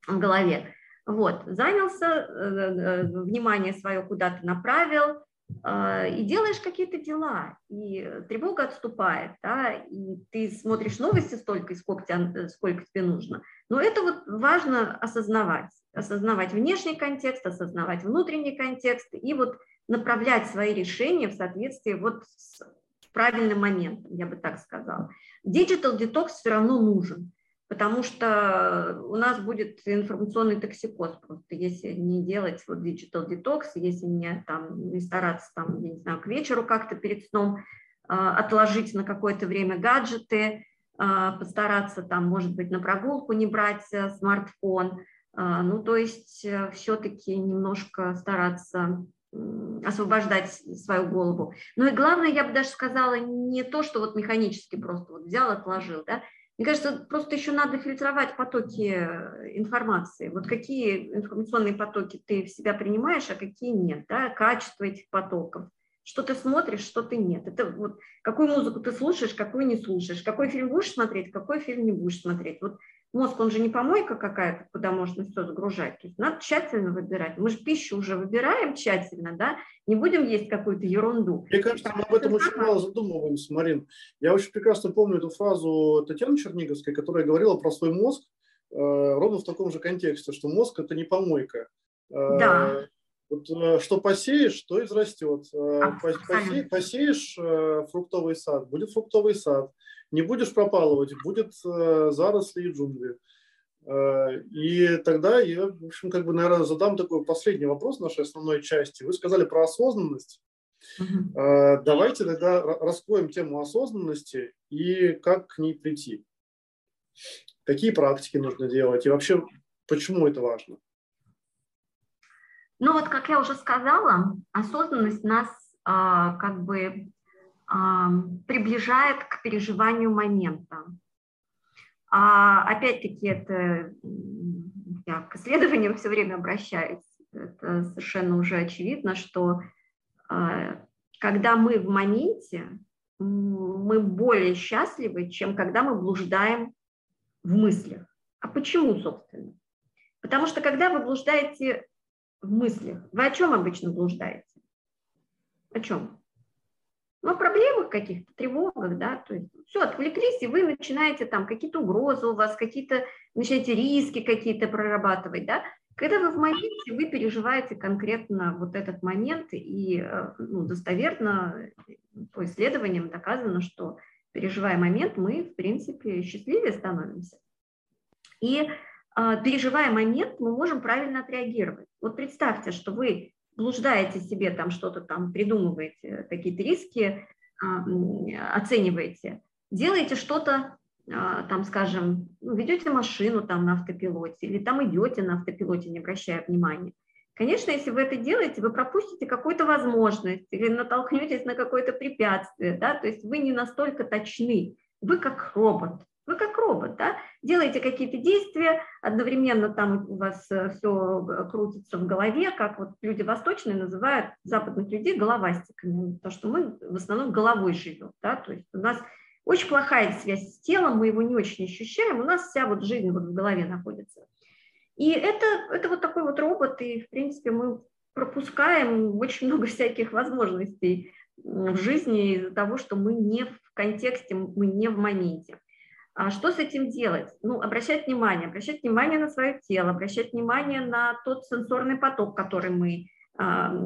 в голове. Вот, занялся, э, э, внимание свое куда-то направил, э, и делаешь какие-то дела, и тревога отступает, да, и ты смотришь новости столько, сколько тебе, сколько тебе нужно. Но это вот важно осознавать, осознавать внешний контекст, осознавать внутренний контекст и вот направлять свои решения в соответствии вот с правильным моментом, я бы так сказала. Digital detox все равно нужен потому что у нас будет информационный токсикоз просто, если не делать вот digital detox, если не, там, не стараться там, я не знаю, к вечеру как-то перед сном э, отложить на какое-то время гаджеты, э, постараться там, может быть, на прогулку не брать э, смартфон, э, ну, то есть э, все-таки немножко стараться освобождать свою голову. Ну и главное, я бы даже сказала, не то, что вот механически просто вот взял, отложил, да, мне кажется, просто еще надо фильтровать потоки э, информации. Вот какие информационные потоки ты в себя принимаешь, а какие нет, да, качество этих потоков. Что ты смотришь, что ты нет. Это вот какую музыку ты слушаешь, какую не слушаешь, какой фильм будешь смотреть, какой фильм не будешь смотреть. Вот мозг, он же не помойка какая-то, куда можно все загружать. То есть надо тщательно выбирать. Мы же пищу уже выбираем тщательно, да, не будем есть какую-то ерунду. Мне кажется, мы об этом очень мало задумываемся, Марин. Я очень прекрасно помню эту фразу Татьяны Черниговской, которая говорила про свой мозг э, ровно в таком же контексте, что мозг – это не помойка. Э, да. Вот, э, что посеешь, то израстет. Э, посе, посеешь фруктовый сад, будет фруктовый сад. Не будешь пропалывать, будет заросли и джунгли. И тогда я, в общем, как бы, наверное, задам такой последний вопрос нашей основной части. Вы сказали про осознанность. Угу. Давайте тогда раскроем тему осознанности и как к ней прийти. Какие практики нужно делать и вообще почему это важно? Ну вот, как я уже сказала, осознанность нас а, как бы приближает к переживанию момента. А опять-таки это я к исследованиям все время обращаюсь. Это совершенно уже очевидно, что а, когда мы в моменте, мы более счастливы, чем когда мы блуждаем в мыслях. А почему, собственно? Потому что когда вы блуждаете в мыслях. Вы о чем обычно блуждаете? О чем? Ну, о проблемах каких-то, тревогах, да, то есть все, отвлеклись, и вы начинаете там какие-то угрозы у вас, какие-то, начинаете риски какие-то прорабатывать, да. Когда вы в моменте, вы переживаете конкретно вот этот момент, и э, ну, достоверно по исследованиям доказано, что переживая момент, мы, в принципе, счастливее становимся. И а, переживая момент, мы можем правильно отреагировать. Вот представьте, что вы блуждаете себе, там что-то там придумываете, какие-то риски а, оцениваете, делаете что-то, а, там, скажем, ну, ведете машину там на автопилоте или там идете на автопилоте, не обращая внимания. Конечно, если вы это делаете, вы пропустите какую-то возможность или натолкнетесь на какое-то препятствие, да, то есть вы не настолько точны, вы как робот, вы как робот, да, делаете какие-то действия, одновременно там у вас э, все крутится в голове, как вот люди восточные называют западных людей головастиками, потому что мы в основном головой живем, да, то есть у нас очень плохая связь с телом, мы его не очень ощущаем, у нас вся вот жизнь вот в голове находится. И это, это вот такой вот робот, и в принципе мы пропускаем очень много всяких возможностей в жизни из-за того, что мы не в контексте, мы не в моменте. А что с этим делать? Ну, обращать внимание, обращать внимание на свое тело, обращать внимание на тот сенсорный поток, который мы э,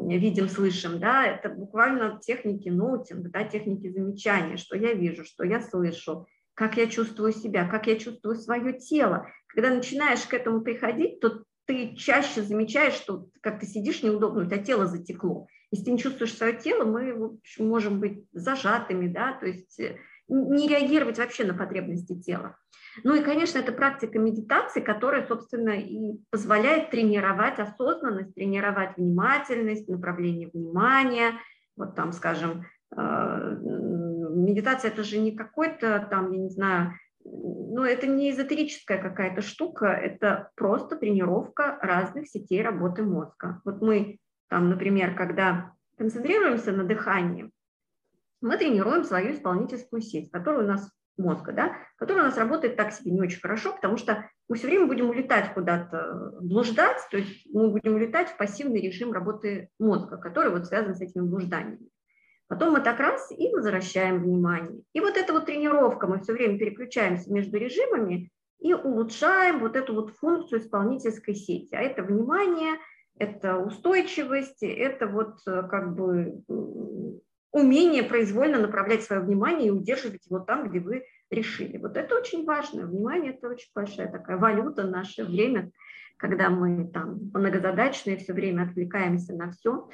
видим, слышим, да, это буквально техники ноутинга, да, техники замечания, что я вижу, что я слышу, как я чувствую себя, как я чувствую свое тело. Когда начинаешь к этому приходить, то ты чаще замечаешь, что как ты сидишь неудобно, у тебя тело затекло. Если ты не чувствуешь свое тело, мы в общем, можем быть зажатыми, да, то есть э, не реагировать вообще на потребности тела. Ну и, конечно, это практика медитации, которая, собственно, и позволяет тренировать осознанность, тренировать внимательность, направление внимания. Вот там, скажем, э, медитация – это же не какой-то там, я не знаю, ну, это не эзотерическая какая-то штука, это просто тренировка разных сетей работы мозга. Вот мы там, например, когда концентрируемся на дыхании, мы тренируем свою исполнительскую сеть, которая у нас мозга, да, которая у нас работает так себе не очень хорошо, потому что мы все время будем улетать куда-то, блуждать, то есть мы будем улетать в пассивный режим работы мозга, который вот связан с этими блужданиями. Потом мы так раз и возвращаем внимание. И вот эта вот тренировка, мы все время переключаемся между режимами и улучшаем вот эту вот функцию исполнительской сети. А это внимание, это устойчивость, это вот э, как бы умение произвольно направлять свое внимание и удерживать его там, где вы решили. Вот это очень важно. Внимание – это очень большая такая валюта наше время, когда мы там многозадачные, все время отвлекаемся на все.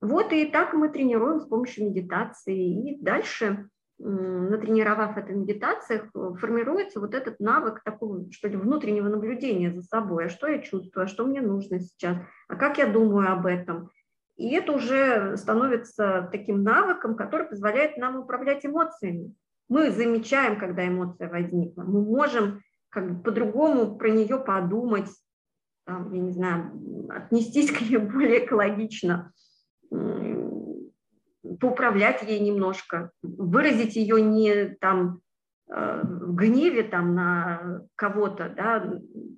Вот и так мы тренируем с помощью медитации. И дальше, натренировав это в медитациях, формируется вот этот навык такого, что ли, внутреннего наблюдения за собой. А что я чувствую, а что мне нужно сейчас, а как я думаю об этом. И это уже становится таким навыком, который позволяет нам управлять эмоциями. Мы замечаем, когда эмоция возникла. Мы можем как бы по-другому про нее подумать, там, я не знаю, отнестись к ней более экологично, поуправлять ей немножко, выразить ее не там в гневе там на кого-то, да,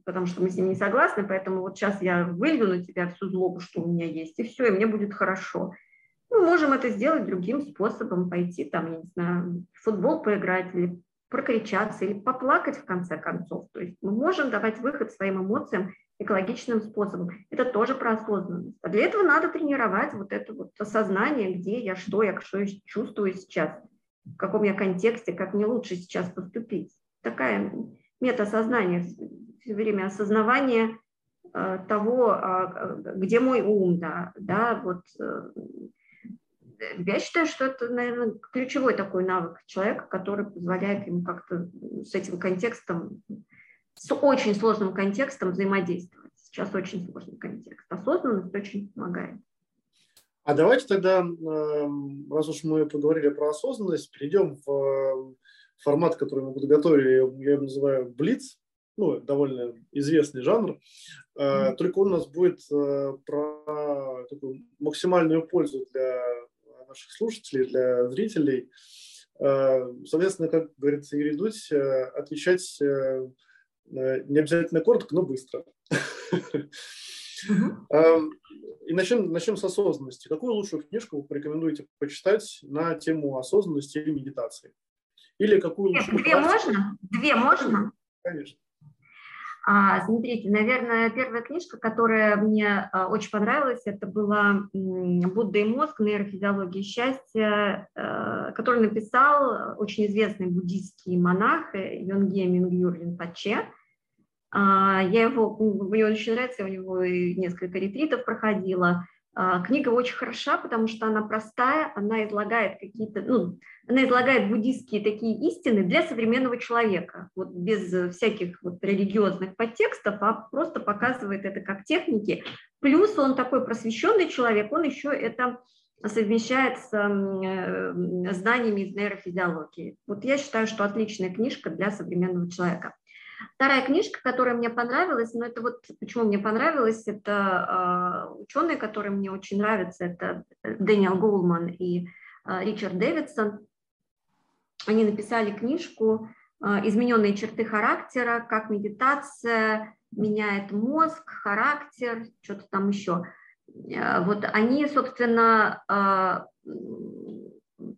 потому что мы с ним не согласны, поэтому вот сейчас я вылью на тебя всю злобу, что у меня есть, и все, и мне будет хорошо. Мы можем это сделать другим способом, пойти там, я не знаю, в футбол поиграть или прокричаться или поплакать в конце концов. То есть мы можем давать выход своим эмоциям экологичным способом. Это тоже про осознанность. А для этого надо тренировать вот это вот осознание, где я, что я, что я чувствую сейчас, в каком я контексте, как мне лучше сейчас поступить. Такая метасознание, все время осознавание э, того, а, где мой ум, да, да, вот э, я считаю, что это, наверное, ключевой такой навык человека, который позволяет ему как-то с этим контекстом, с очень сложным контекстом взаимодействовать. Сейчас очень сложный контекст. Осознанность очень помогает. А давайте тогда, эм, раз уж мы поговорили про осознанность, перейдем в э, формат, который мы подготовили, я его называю Блиц, ну, довольно известный жанр, mm-hmm. только он у нас будет э, про такую максимальную пользу для наших слушателей, для зрителей. Э, соответственно, как говорится, Юрий Дудь, отвечать не обязательно коротко, но быстро. И начнем, начнем с осознанности. Какую лучшую книжку вы порекомендуете почитать на тему осознанности или медитации? Или какую лучшую Две практику? можно? Две можно? Конечно. А, смотрите, наверное, первая книжка, которая мне а, очень понравилась, это была «Будда и мозг. Нейрофизиология счастья», а, который написал очень известный буддийский монах Йонге Мингюр Ринпоче. Я его, мне очень нравится, я у него несколько ретритов проходила. А, книга очень хороша, потому что она простая, она излагает какие-то, ну, она излагает буддийские такие истины для современного человека, вот без всяких вот религиозных подтекстов, а просто показывает это как техники. Плюс он такой просвещенный человек, он еще это совмещает с э, знаниями из нейрофизиологии. Вот я считаю, что отличная книжка для современного человека. Вторая книжка, которая мне понравилась, но это вот почему мне понравилась, это э, ученые, которые мне очень нравятся, это Дэниел Голман и э, Ричард Дэвидсон. Они написали книжку э, «Измененные черты характера. Как медитация меняет мозг, характер, что-то там еще». Э, вот они, собственно, э,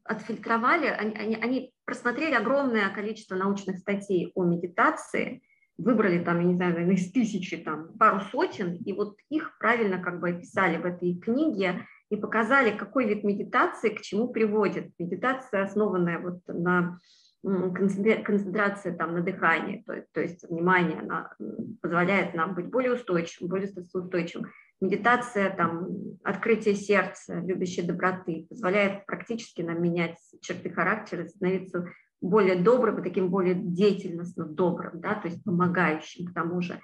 отфильтровали, они, они, они просмотрели огромное количество научных статей о медитации, выбрали там, я не знаю, наверное, из тысячи, там, пару сотен, и вот их правильно как бы описали в этой книге и показали, какой вид медитации к чему приводит. Медитация, основанная вот на концентрации там, на дыхании, то, то есть внимание, она позволяет нам быть более устойчивым, более стрессоустойчивым медитация, там, открытие сердца, любящей доброты позволяет практически нам менять черты характера, становиться более добрым, таким более деятельностно добрым, да, то есть помогающим к тому же.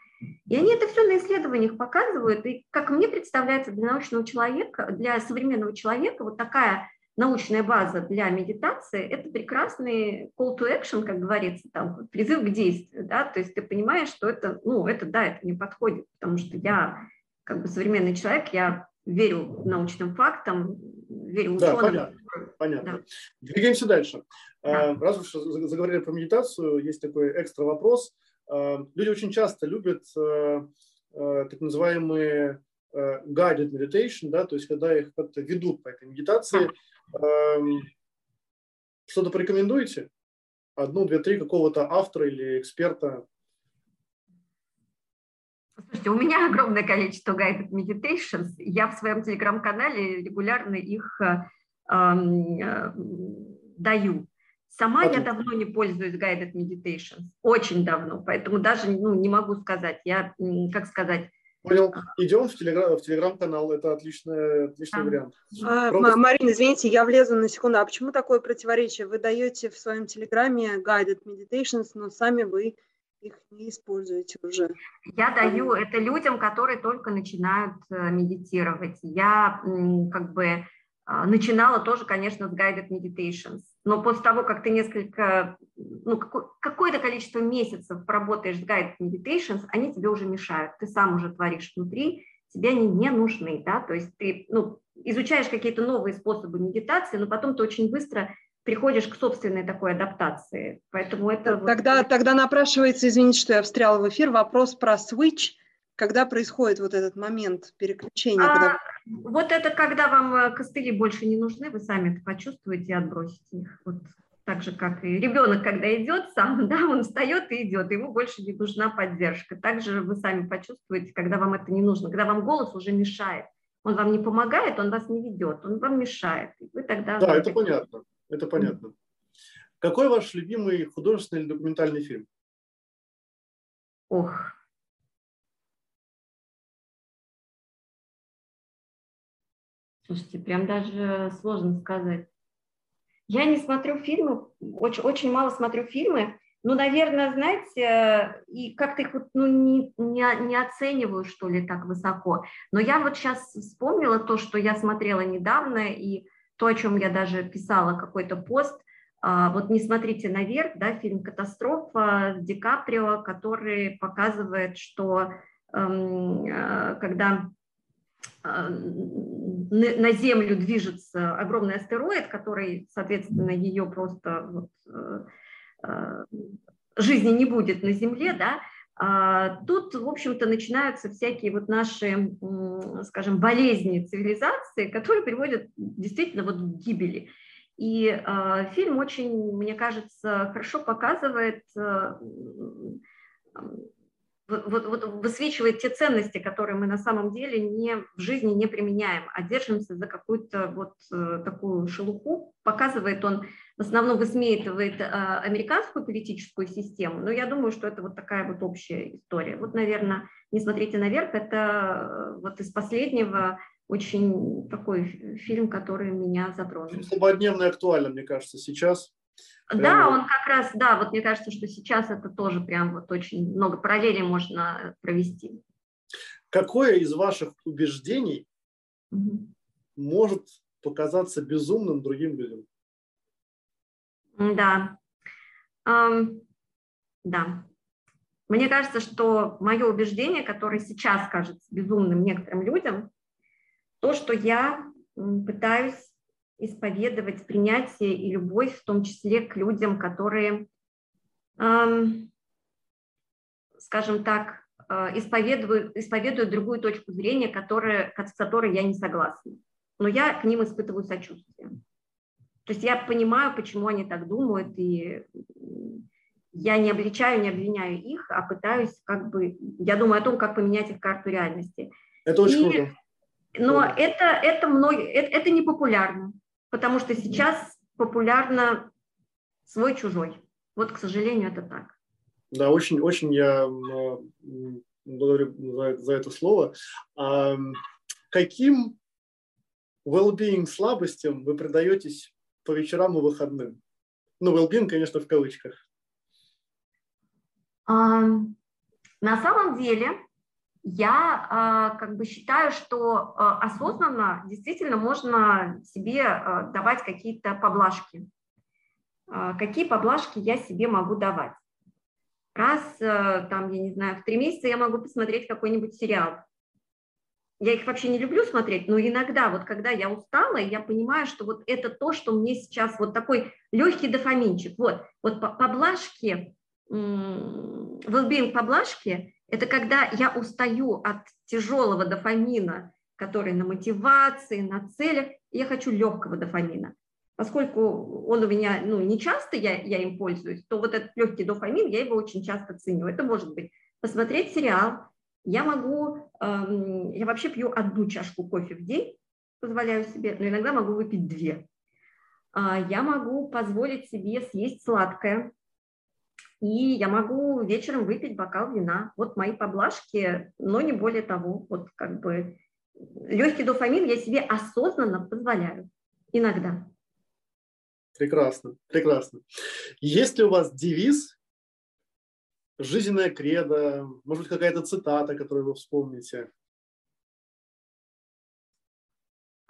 И они это все на исследованиях показывают, и как мне представляется для научного человека, для современного человека вот такая научная база для медитации – это прекрасный call to action, как говорится, там, призыв к действию, да, то есть ты понимаешь, что это, ну, это, да, это не подходит, потому что я как бы современный человек, я верю научным фактам, верю ученым. Да, понятно. понятно. Да. Двигаемся дальше. Да. Э, раз уж заговорили про медитацию, есть такой экстра вопрос. Э, люди очень часто любят э, так называемые guided meditation, да, то есть когда их как-то ведут по этой медитации. Эм, что-то порекомендуете? Одну, две, три какого-то автора или эксперта? Слушайте, у меня огромное количество guided meditations. Я в своем телеграм-канале регулярно их э, э, даю. Сама Отлично. я давно не пользуюсь guided meditations, очень давно, поэтому даже ну, не могу сказать. Я, как сказать, Понял. Идем в, телеграм, в телеграм-канал. Это отличный, отличный да. вариант. А, Просто... Марина, извините, я влезу на секунду. А почему такое противоречие? Вы даете в своем телеграме guided meditations, но сами вы их не используете уже? Я даю это людям, которые только начинают э, медитировать. Я как бы а, начинала тоже, конечно, с guided meditations, но после того, как ты несколько, ну, какое-то количество месяцев поработаешь с guided meditations, они тебе уже мешают. Ты сам уже творишь внутри, тебе они не нужны, да, то есть ты, ну, изучаешь какие-то новые способы медитации, но потом ты очень быстро приходишь к собственной такой адаптации. Поэтому это... Тогда, вот... тогда напрашивается, извините, что я встряла в эфир, вопрос про switch, когда происходит вот этот момент переключения? А, когда... Вот это когда вам э, костыли больше не нужны, вы сами это почувствуете и отбросите их. Вот так же, как и ребенок, когда идет сам, да, он встает и идет, ему больше не нужна поддержка. Также вы сами почувствуете, когда вам это не нужно, когда вам голос уже мешает. Он вам не помогает, он вас не ведет, он вам мешает. И вы тогда... Да, это понятно. Это понятно. Какой ваш любимый художественный или документальный фильм? Ох. Слушайте, прям даже сложно сказать. Я не смотрю фильмы, очень, очень мало смотрю фильмы. Ну, наверное, знаете, и как-то их ну, не, не, не оцениваю, что ли, так высоко. Но я вот сейчас вспомнила то, что я смотрела недавно, и то, о чем я даже писала какой-то пост, а, вот «Не смотрите наверх», да, фильм «Катастрофа» Ди Каприо, который показывает, что эм, э, когда э, на Землю движется огромный астероид, который, соответственно, ее просто вот, э, жизни не будет на Земле, да, а, тут, в общем-то, начинаются всякие вот наши, скажем, болезни цивилизации, которые приводят действительно вот к гибели. И а, фильм очень, мне кажется, хорошо показывает а, вот, вот высвечивает те ценности, которые мы на самом деле не, в жизни не применяем, а держимся за какую-то вот э, такую шелуху. Показывает он, в основном высмеивает э, американскую политическую систему, но я думаю, что это вот такая вот общая история. Вот, наверное, «Не смотрите наверх» – это э, вот из последнего очень такой фильм, который меня затронул. Злободневно актуально, мне кажется, сейчас. Да, он как раз, да, вот мне кажется, что сейчас это тоже прям вот очень много параллелей можно провести. Какое из ваших убеждений угу. может показаться безумным другим людям? Да. Да. Мне кажется, что мое убеждение, которое сейчас кажется безумным некоторым людям, то, что я пытаюсь исповедовать принятие и любовь, в том числе к людям, которые, скажем так, э, исповедуют, исповедуют другую точку зрения, которая, с которой я не согласна. Но я к ним испытываю сочувствие. То есть я понимаю, почему они так думают, и я не обличаю, не обвиняю их, а пытаюсь как бы, я думаю о том, как поменять их карту реальности. Это очень и, круто. Но это, это, мной, это, это не популярно потому что сейчас популярно свой-чужой. Вот, к сожалению, это так. Да, очень, очень я благодарю за, за это слово. А каким well-being слабостям вы предаетесь по вечерам и выходным? Ну, well-being, конечно, в кавычках. На самом деле, я а, как бы считаю, что а, осознанно действительно можно себе а, давать какие-то поблажки. Какие поблажки я себе могу давать? Раз, там, я не знаю, в три месяца я могу посмотреть какой-нибудь сериал. Я их вообще не люблю смотреть, но иногда, вот когда я устала, я понимаю, что вот это то, что мне сейчас вот такой легкий дофаминчик. Вот, вот поблажки, well поблажки это когда я устаю от тяжелого дофамина, который на мотивации, на целях, и я хочу легкого дофамина. Поскольку он у меня, ну, не часто я, я им пользуюсь, то вот этот легкий дофамин, я его очень часто ценю. Это может быть посмотреть сериал, я могу, эм, я вообще пью одну чашку кофе в день, позволяю себе, но иногда могу выпить две. Э, я могу позволить себе съесть сладкое, и я могу вечером выпить бокал вина. Вот мои поблажки, но не более того. Вот как бы легкий дофамин я себе осознанно позволяю иногда. Прекрасно, прекрасно. Есть ли у вас девиз, жизненная кредо, может быть, какая-то цитата, которую вы вспомните?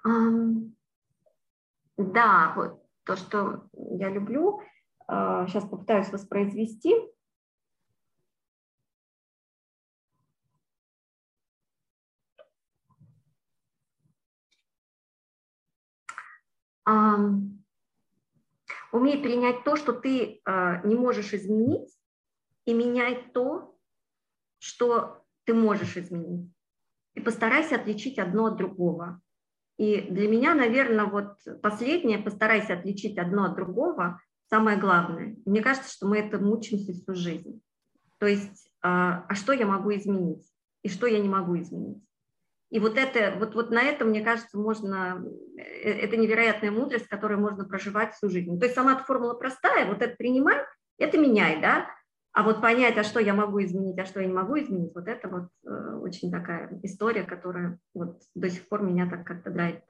Um, да, вот то, что я люблю – Сейчас а, попытаюсь воспроизвести. Умей принять то, что ты э, не можешь изменить, и менять то, что ты можешь изменить. И постарайся отличить одно от другого. И для меня, наверное, вот последнее, постарайся отличить одно от другого, самое главное. Мне кажется, что мы это мучимся всю жизнь. То есть, а, а что я могу изменить? И что я не могу изменить? И вот, это, вот, вот на этом, мне кажется, можно, э, это невероятная мудрость, которую можно проживать всю жизнь. То есть сама формула простая, вот это принимай, это меняй, да, а вот понять, а что я могу изменить, а что я не могу изменить, вот это вот э, очень такая история, которая вот до сих пор меня так как-то драйвит.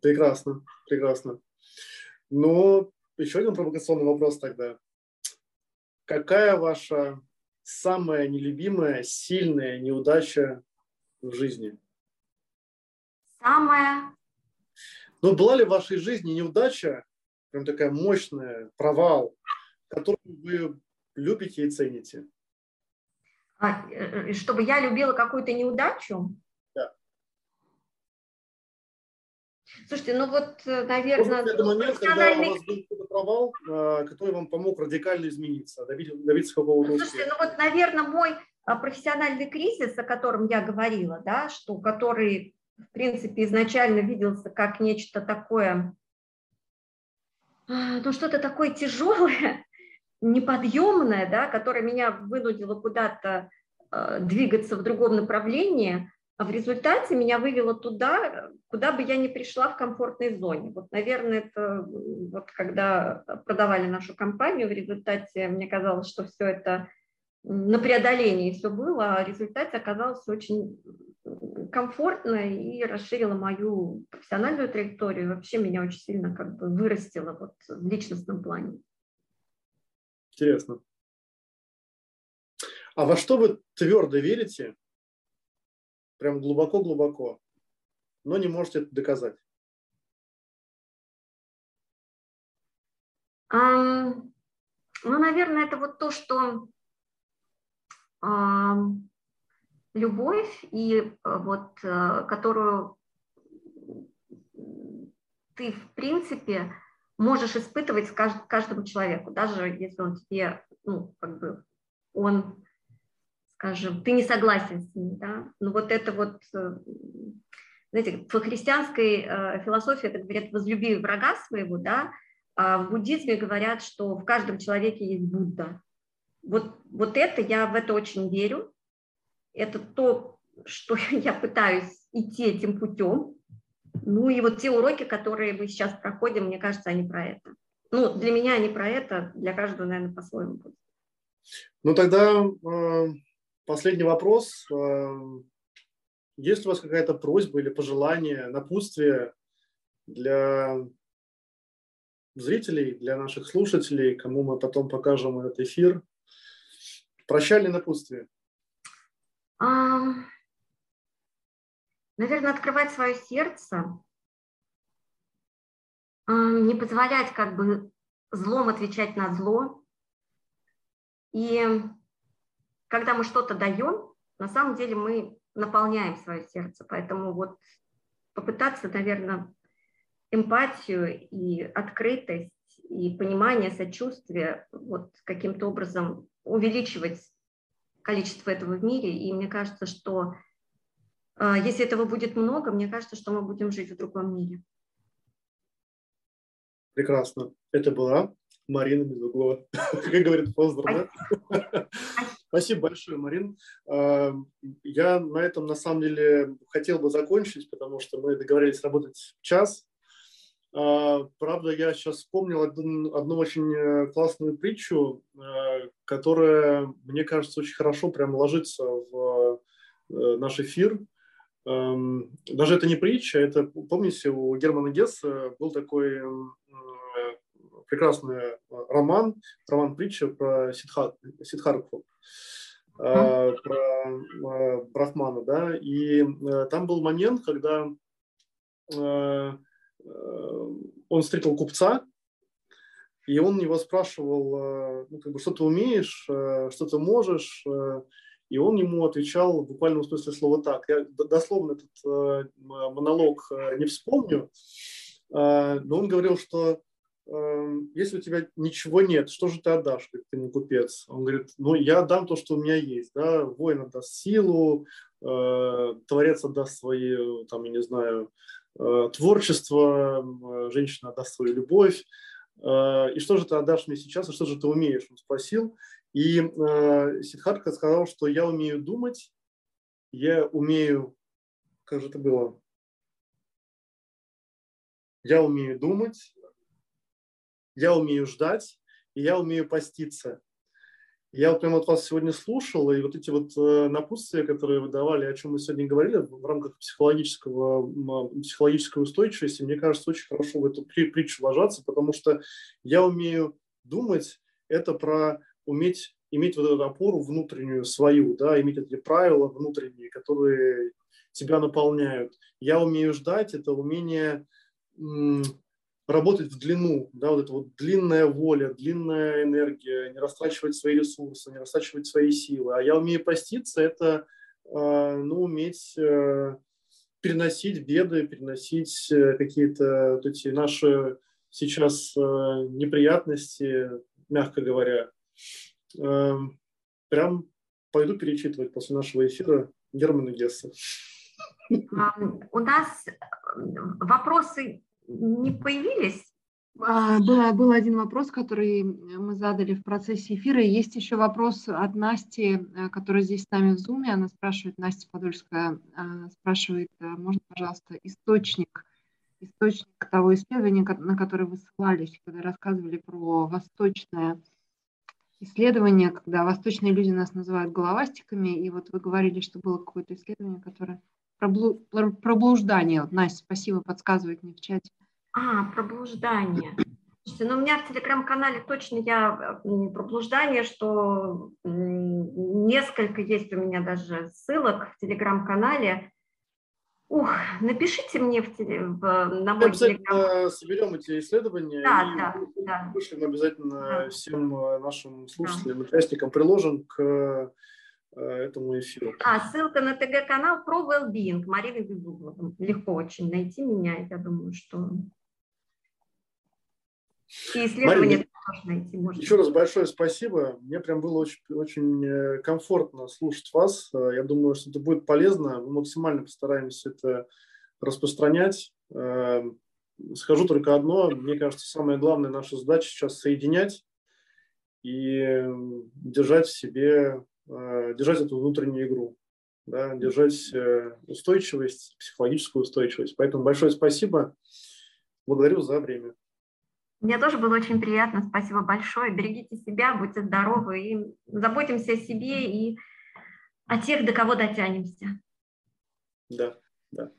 Прекрасно, прекрасно. Ну, еще один провокационный вопрос тогда. Какая ваша самая нелюбимая, сильная неудача в жизни? Самая... Ну, была ли в вашей жизни неудача, прям такая мощная, провал, которую вы любите и цените? А, э, чтобы я любила какую-то неудачу? Да. Слушайте, ну вот, э, наверное... Это момент, когда у вас был какой-то провал, а, который вам помог радикально измениться, добиться, добиться какого-то Слушайте, ну вот, наверное, мой а, профессиональный кризис, о котором я говорила, да, что который, в принципе, изначально виделся как нечто такое, а, ну что-то такое тяжелое, неподъемная, да, которая меня вынудила куда-то э, двигаться в другом направлении, а в результате меня вывело туда, куда бы я ни пришла в комфортной зоне. Вот, наверное, это вот когда продавали нашу компанию, в результате мне казалось, что все это на преодолении все было, а в результате оказалось очень комфортно и расширило мою профессиональную траекторию. Вообще меня очень сильно как бы вырастило вот в личностном плане. Интересно. А во что вы твердо верите, прям глубоко-глубоко, но не можете это доказать? Um, ну, наверное, это вот то, что uh, любовь, и uh, вот, uh, которую ты, в принципе, можешь испытывать каждому человеку, даже если он тебе, ну, как бы, он, скажем, ты не согласен с ним, да, ну вот это вот, э, знаете, в христианской э, философии это говорят, возлюби врага своего, да, а в буддизме говорят, что в каждом человеке есть Будда. Вот, вот это, я в это очень верю, это то, что я пытаюсь идти этим путем, ну и вот те уроки, которые мы сейчас проходим, мне кажется, они про это. Ну, для меня они про это, для каждого, наверное, по-своему будет. Ну тогда э, последний вопрос. Э, есть у вас какая-то просьба или пожелание, напутствие для зрителей, для наших слушателей, кому мы потом покажем этот эфир? Прощальное напутствие. Um наверное, открывать свое сердце, не позволять как бы злом отвечать на зло. И когда мы что-то даем, на самом деле мы наполняем свое сердце. Поэтому вот попытаться, наверное, эмпатию и открытость и понимание, сочувствие вот каким-то образом увеличивать количество этого в мире. И мне кажется, что если этого будет много, мне кажется, что мы будем жить в другом мире. Прекрасно. Это была Марина Безуглова. Как говорит Поздор, да? Спасибо большое, Марин. А, я на этом, на самом деле, хотел бы закончить, потому что мы договорились работать в час. А, правда, я сейчас вспомнил одну, одну очень э, классную притчу, э, которая, мне кажется, очень хорошо прям ложится в э, наш эфир. Эм, даже это не притча, это, помните, у Германа Гесса был такой э, прекрасный роман, роман-притча про Сидхар, Сидхарку, э, про э, Брахмана, да, и там был момент, когда он встретил купца, и он его спрашивал, ну, как бы, что ты умеешь, что ты можешь, и он ему отвечал в буквальном смысле слова так. Я дословно этот э, монолог э, не вспомню, э, но он говорил, что если у тебя ничего нет, что же ты отдашь, как ты не купец? Он говорит, ну, я отдам то, что у меня есть, да, воин отдаст силу, э, творец отдаст свои, там, я не знаю, э, творчество, э, женщина отдаст свою любовь, э, и что же ты отдашь мне сейчас, и что же ты умеешь? Он спросил, и э, Сидхартха сказал, что я умею думать, я умею, как же это было, я умею думать, я умею ждать, и я умею поститься. Я вот прямо вот вас сегодня слушал, и вот эти вот э, напутствия, которые вы давали, о чем мы сегодня говорили в рамках психологического, психологической устойчивости, мне кажется, очень хорошо в эту притчу ложатся, потому что я умею думать, это про уметь иметь вот эту опору внутреннюю свою, да, иметь эти правила внутренние, которые тебя наполняют. Я умею ждать, это умение работать в длину, да, вот эта вот длинная воля, длинная энергия, не растрачивать свои ресурсы, не растрачивать свои силы. А я умею поститься, это, а, ну, уметь э, переносить беды, переносить э, какие-то вот эти наши сейчас э, неприятности, мягко говоря. Эм, прям пойду перечитывать после нашего эфира Германа Гесса. У нас вопросы не появились? А, был, был один вопрос, который мы задали в процессе эфира. Есть еще вопрос от Насти, э, которая здесь с нами в Зуме. Она спрашивает, Настя Подольская э, спрашивает, э, можно, пожалуйста, источник, источник того исследования, на которое вы ссылались, когда рассказывали про восточное исследование, когда восточные люди нас называют головастиками, и вот вы говорили, что было какое-то исследование, которое про блуждание. Вот, Настя, спасибо, подсказывает мне в чате. А, проблуждание. Слушайте, ну у меня в телеграм-канале точно я про блуждание, что несколько есть у меня даже ссылок в телеграм-канале. Ух, напишите мне в, в, на мой телеграм. соберем эти исследования да, и да, да. вышлем обязательно да. всем э, нашим слушателям, да. участникам, приложим к э, этому эфиру. А, ссылка на ТГ-канал про well-being Марина Бегуглова. Легко очень найти меня, я думаю, что и исследования Марина, найти можно. Еще раз большое спасибо. Мне прям было очень, очень э, комфортно слушать вас. Э, я думаю, что это будет полезно. Мы максимально постараемся это распространять. Э, скажу только одно. Мне кажется, самая главная наша задача сейчас соединять и держать в себе, держать эту внутреннюю игру, да, держать устойчивость, психологическую устойчивость. Поэтому большое спасибо. Благодарю за время. Мне тоже было очень приятно. Спасибо большое. Берегите себя, будьте здоровы и заботимся о себе и о тех, до кого дотянемся. Да, да.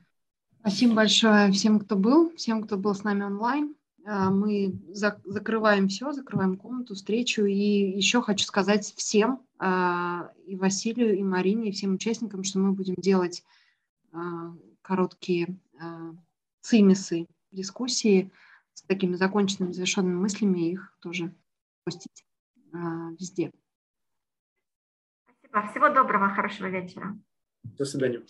Спасибо большое всем, кто был, всем, кто был с нами онлайн. А, мы закрываем все, закрываем комнату, встречу. И еще хочу сказать всем, а, и Василию, и Марине, и всем участникам, что мы будем делать а, короткие цимисы дискуссии с такими законченными, завершенными мыслями, их тоже постить а, везде. Спасибо. Всего доброго, хорошего вечера. До свидания.